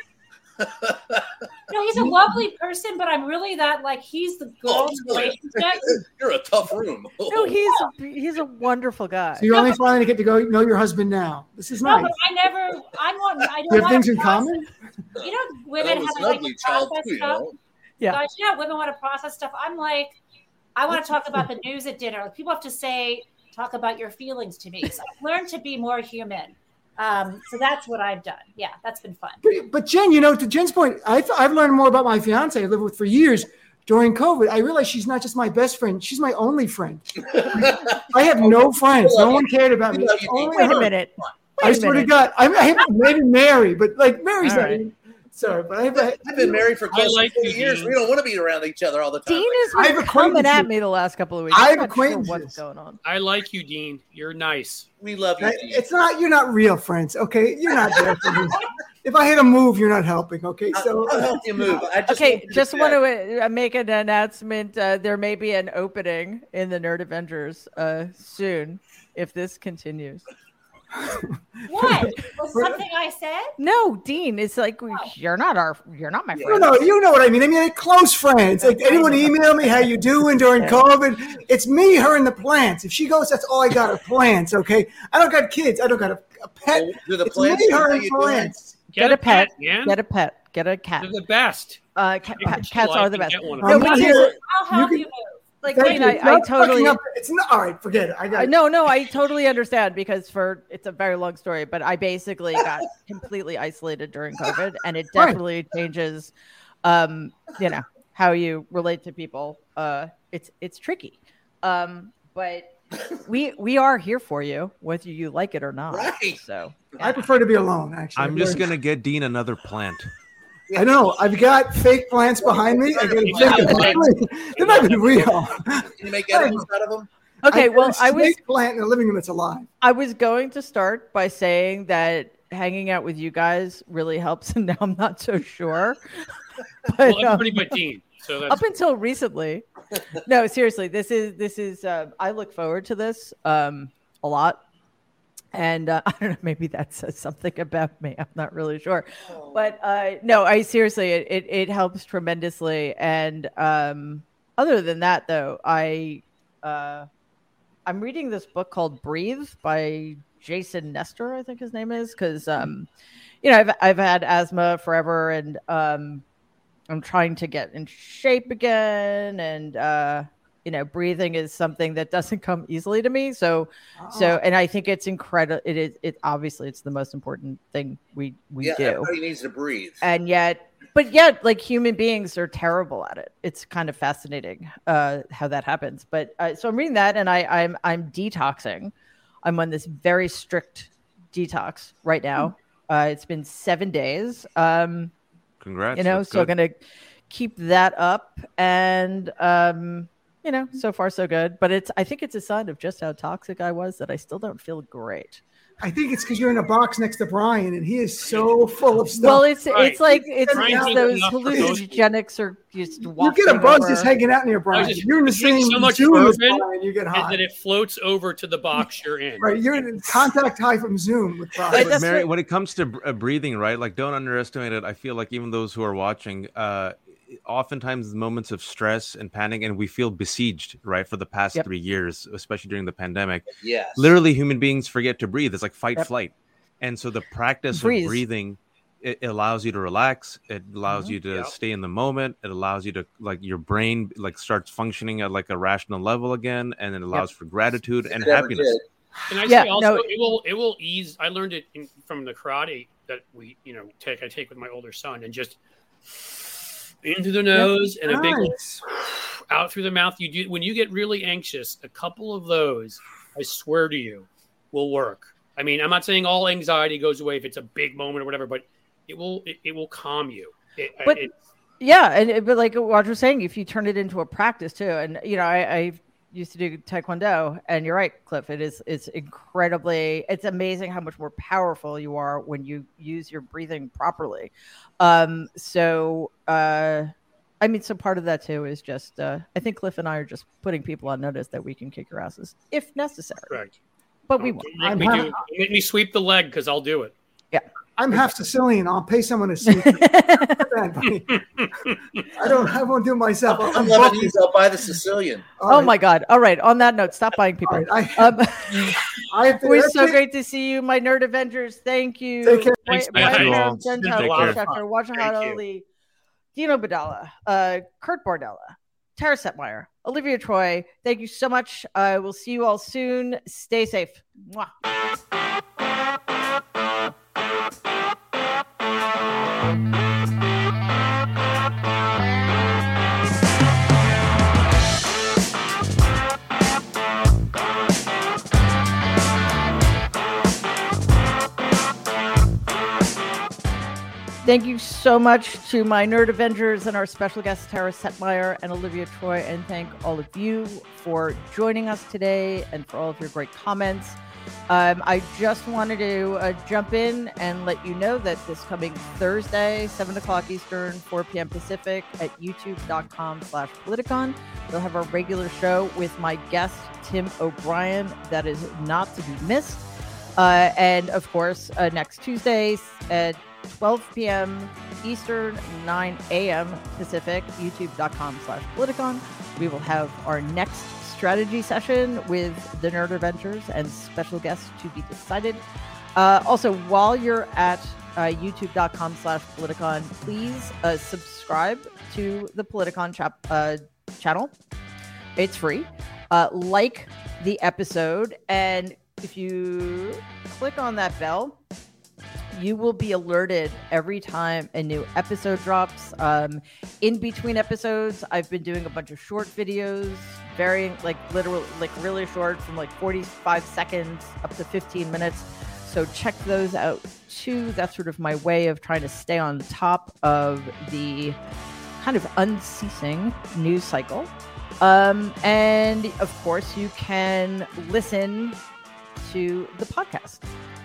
no, he's a lovely person, but I'm really that like he's the girl oh, relationship. You're a tough room. no, he's a, he's a wonderful guy. So you're no, only finally to get to go know your husband now. This is no, nice. but I never. I'm not. I don't you have things in common. You know, women have like to process too, stuff. You know? Yeah, Guys, yeah, women want to process stuff. I'm like, I want to talk about the news at dinner. Like, people have to say, talk about your feelings to me. So I've learned to be more human. Um, so that's what I've done. Yeah, that's been fun. But, but Jen, you know, to Jen's point, I've, I've learned more about my fiance I lived with for years during COVID. I realized she's not just my best friend; she's my only friend. I have no friends. No one cared about me. Wait a minute. Wait I swear minute. to God, I, I have maybe Mary, but like Mary's not. Right. Sorry, but I've, I've been married for close like to years. We don't want to be around each other all the time. Dean has been coming at me the last couple of weeks. I have acquaintances. Sure what's going on? I like you, Dean. You're nice. We love you. Dean. It's not. You're not real friends. Okay, you're not there for me. If I hit a move, you're not helping. Okay, so I'll help you move. Just okay, just want to uh, make an announcement. Uh, there may be an opening in the Nerd Avengers uh, soon if this continues. what was something I said? No, Dean. It's like oh. you're not our, you're not my friend. You know, you know what I mean. I mean, like close friends. Like anyone email me how you doing during yeah. COVID. It's me, her, and the plants. If she goes, that's all I got are plants. Okay, I don't got kids. I don't got a, a pet. do the it's plants me, her, and plants. Get, get, a, pet. pet get a pet. Get a cat. They're the best. Uh, cat, cats are the best. No, I'll help you, you move. Like, I, I, I, totally. Up, it's not all right. Forget it. I got. No, no, I totally understand because for it's a very long story, but I basically got completely isolated during COVID, and it definitely right. changes, um, you know, how you relate to people. Uh, it's it's tricky, um, but we we are here for you whether you like it or not. Right. So yeah. I prefer to be alone. Actually, I'm just gonna get Dean another plant. I know. I've got fake plants behind me. I They're not even real. Can you make edibles out of them? Okay, I well, I was plant in the living room that's alive. I was going to start by saying that hanging out with you guys really helps, and now I'm not so sure. but, well, everybody um, but Dean. So up until recently, no, seriously, this is this is. Uh, I look forward to this um, a lot and uh, I don't know, maybe that says something about me. I'm not really sure, oh. but uh, no, I seriously, it, it, it helps tremendously. And um, other than that, though, I uh, I'm reading this book called Breathe by Jason Nestor, I think his name is, because um, you know I've I've had asthma forever, and um, I'm trying to get in shape again, and uh, you know breathing is something that doesn't come easily to me. So oh. so and i think it's incredible it is it obviously it's the most important thing we we yeah, do. everybody needs to breathe. And yet but yet like human beings are terrible at it. It's kind of fascinating uh how that happens. But uh, so i'm reading that and i i'm i'm detoxing. I'm on this very strict detox right now. Hmm. uh it's been seven days. Um congrats you know so i'm gonna keep that up and um you know, so far so good. But it's I think it's a sign of just how toxic I was that I still don't feel great. I think it's because you're in a box next to Brian, and he is so full of stuff. Well, it's right. it's like it's, it's those hallucinogenics are just. You get a buzz over. just hanging out near Brian. Just, you're in the same so much Zoom Brian, you get hot. And then it floats over to the box you're in. right, you're in contact high from Zoom with Brian. But Mary, when it comes to uh, breathing, right? Like, don't underestimate it. I feel like even those who are watching, uh, oftentimes moments of stress and panic and we feel besieged right for the past yep. three years especially during the pandemic yes literally human beings forget to breathe it's like fight yep. flight and so the practice Breathe. of breathing it, allows you to relax it allows mm-hmm. you to yep. stay in the moment it allows you to like your brain like starts functioning at like a rational level again and it allows for gratitude and happiness did. and I yeah, say also no. it will it will ease I learned it in, from the karate that we you know take I take with my older son and just into the nose and a big out through the mouth. You do when you get really anxious. A couple of those, I swear to you, will work. I mean, I'm not saying all anxiety goes away if it's a big moment or whatever, but it will it, it will calm you. It, but yeah, and but like what was saying, if you turn it into a practice too, and you know, I, I used to do taekwondo and you're right cliff it is it's incredibly it's amazing how much more powerful you are when you use your breathing properly. Um so uh i mean so part of that too is just uh i think cliff and i are just putting people on notice that we can kick your asses if necessary. Correct. But we won't. make me, do, make me sweep the leg because i'll do it. Yeah I'm half Sicilian. I'll pay someone to see. I don't. I won't do it myself. I'm, I'm Lebanese. I'll buy the Sicilian. All oh right. my God! All right. On that note, stop buying people. Right. I, um, I it was so great to see you, my nerd Avengers. Thank you. Take care. Thanks, man. Gentile, Wajahat Ali, Dean Obeidallah, uh, Kurt Bardella, Tara Setmayer, Olivia Troye. Thank you so much. Uh, we'll see you all soon. Stay safe. Mwah. Thank you so much to my Nerd Avengers and our special guests, Tara Setmayer and Olivia Troye. And thank all of you for joining us today and for all of your great comments. Um, I just wanted to uh, jump in and let you know that this coming Thursday, 7 o'clock Eastern, 4 p.m. Pacific at youtube.com slash Politicon, we'll have our regular show with my guest, Tim O'Brien. That is not to be missed. Uh, and of course, uh, next Tuesday at 12 p.m. Eastern, 9 a.m. Pacific, youtube.com slash Politicon. We will have our next strategy session with the Nerd Adventures and special guests to be decided. Uh, also, while you're at uh, youtube.com slash Politicon, please uh, subscribe to the Politicon chap- uh, channel. It's free. Uh, like the episode. And if you click on that bell, you will be alerted every time a new episode drops. Um, in between episodes, I've been doing a bunch of short videos, varying like literally, like really short, from like 45 seconds up to 15 minutes. So check those out too. That's sort of my way of trying to stay on top of the kind of unceasing news cycle. Um, and of course, you can listen to the podcast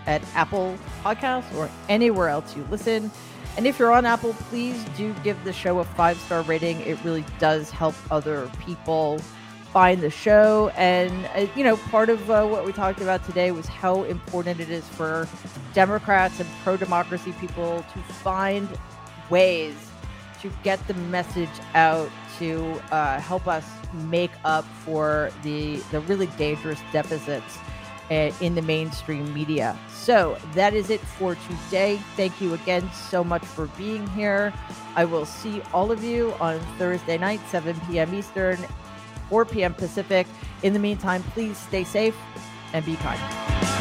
at Apple Podcasts or anywhere else you listen. And if you're on Apple, please do give the show a five star rating. It really does help other people find the show. And, uh, you know, part of uh, what we talked about today was how important it is for Democrats and pro democracy people to find ways to get the message out to uh, help us make up for the, the really dangerous deficits Uh, in the mainstream media. So that is it for today. Thank you again so much for being here. I will see all of you on Thursday night, 7 p.m. Eastern, 4 p.m. Pacific. In the meantime, please stay safe and be kind.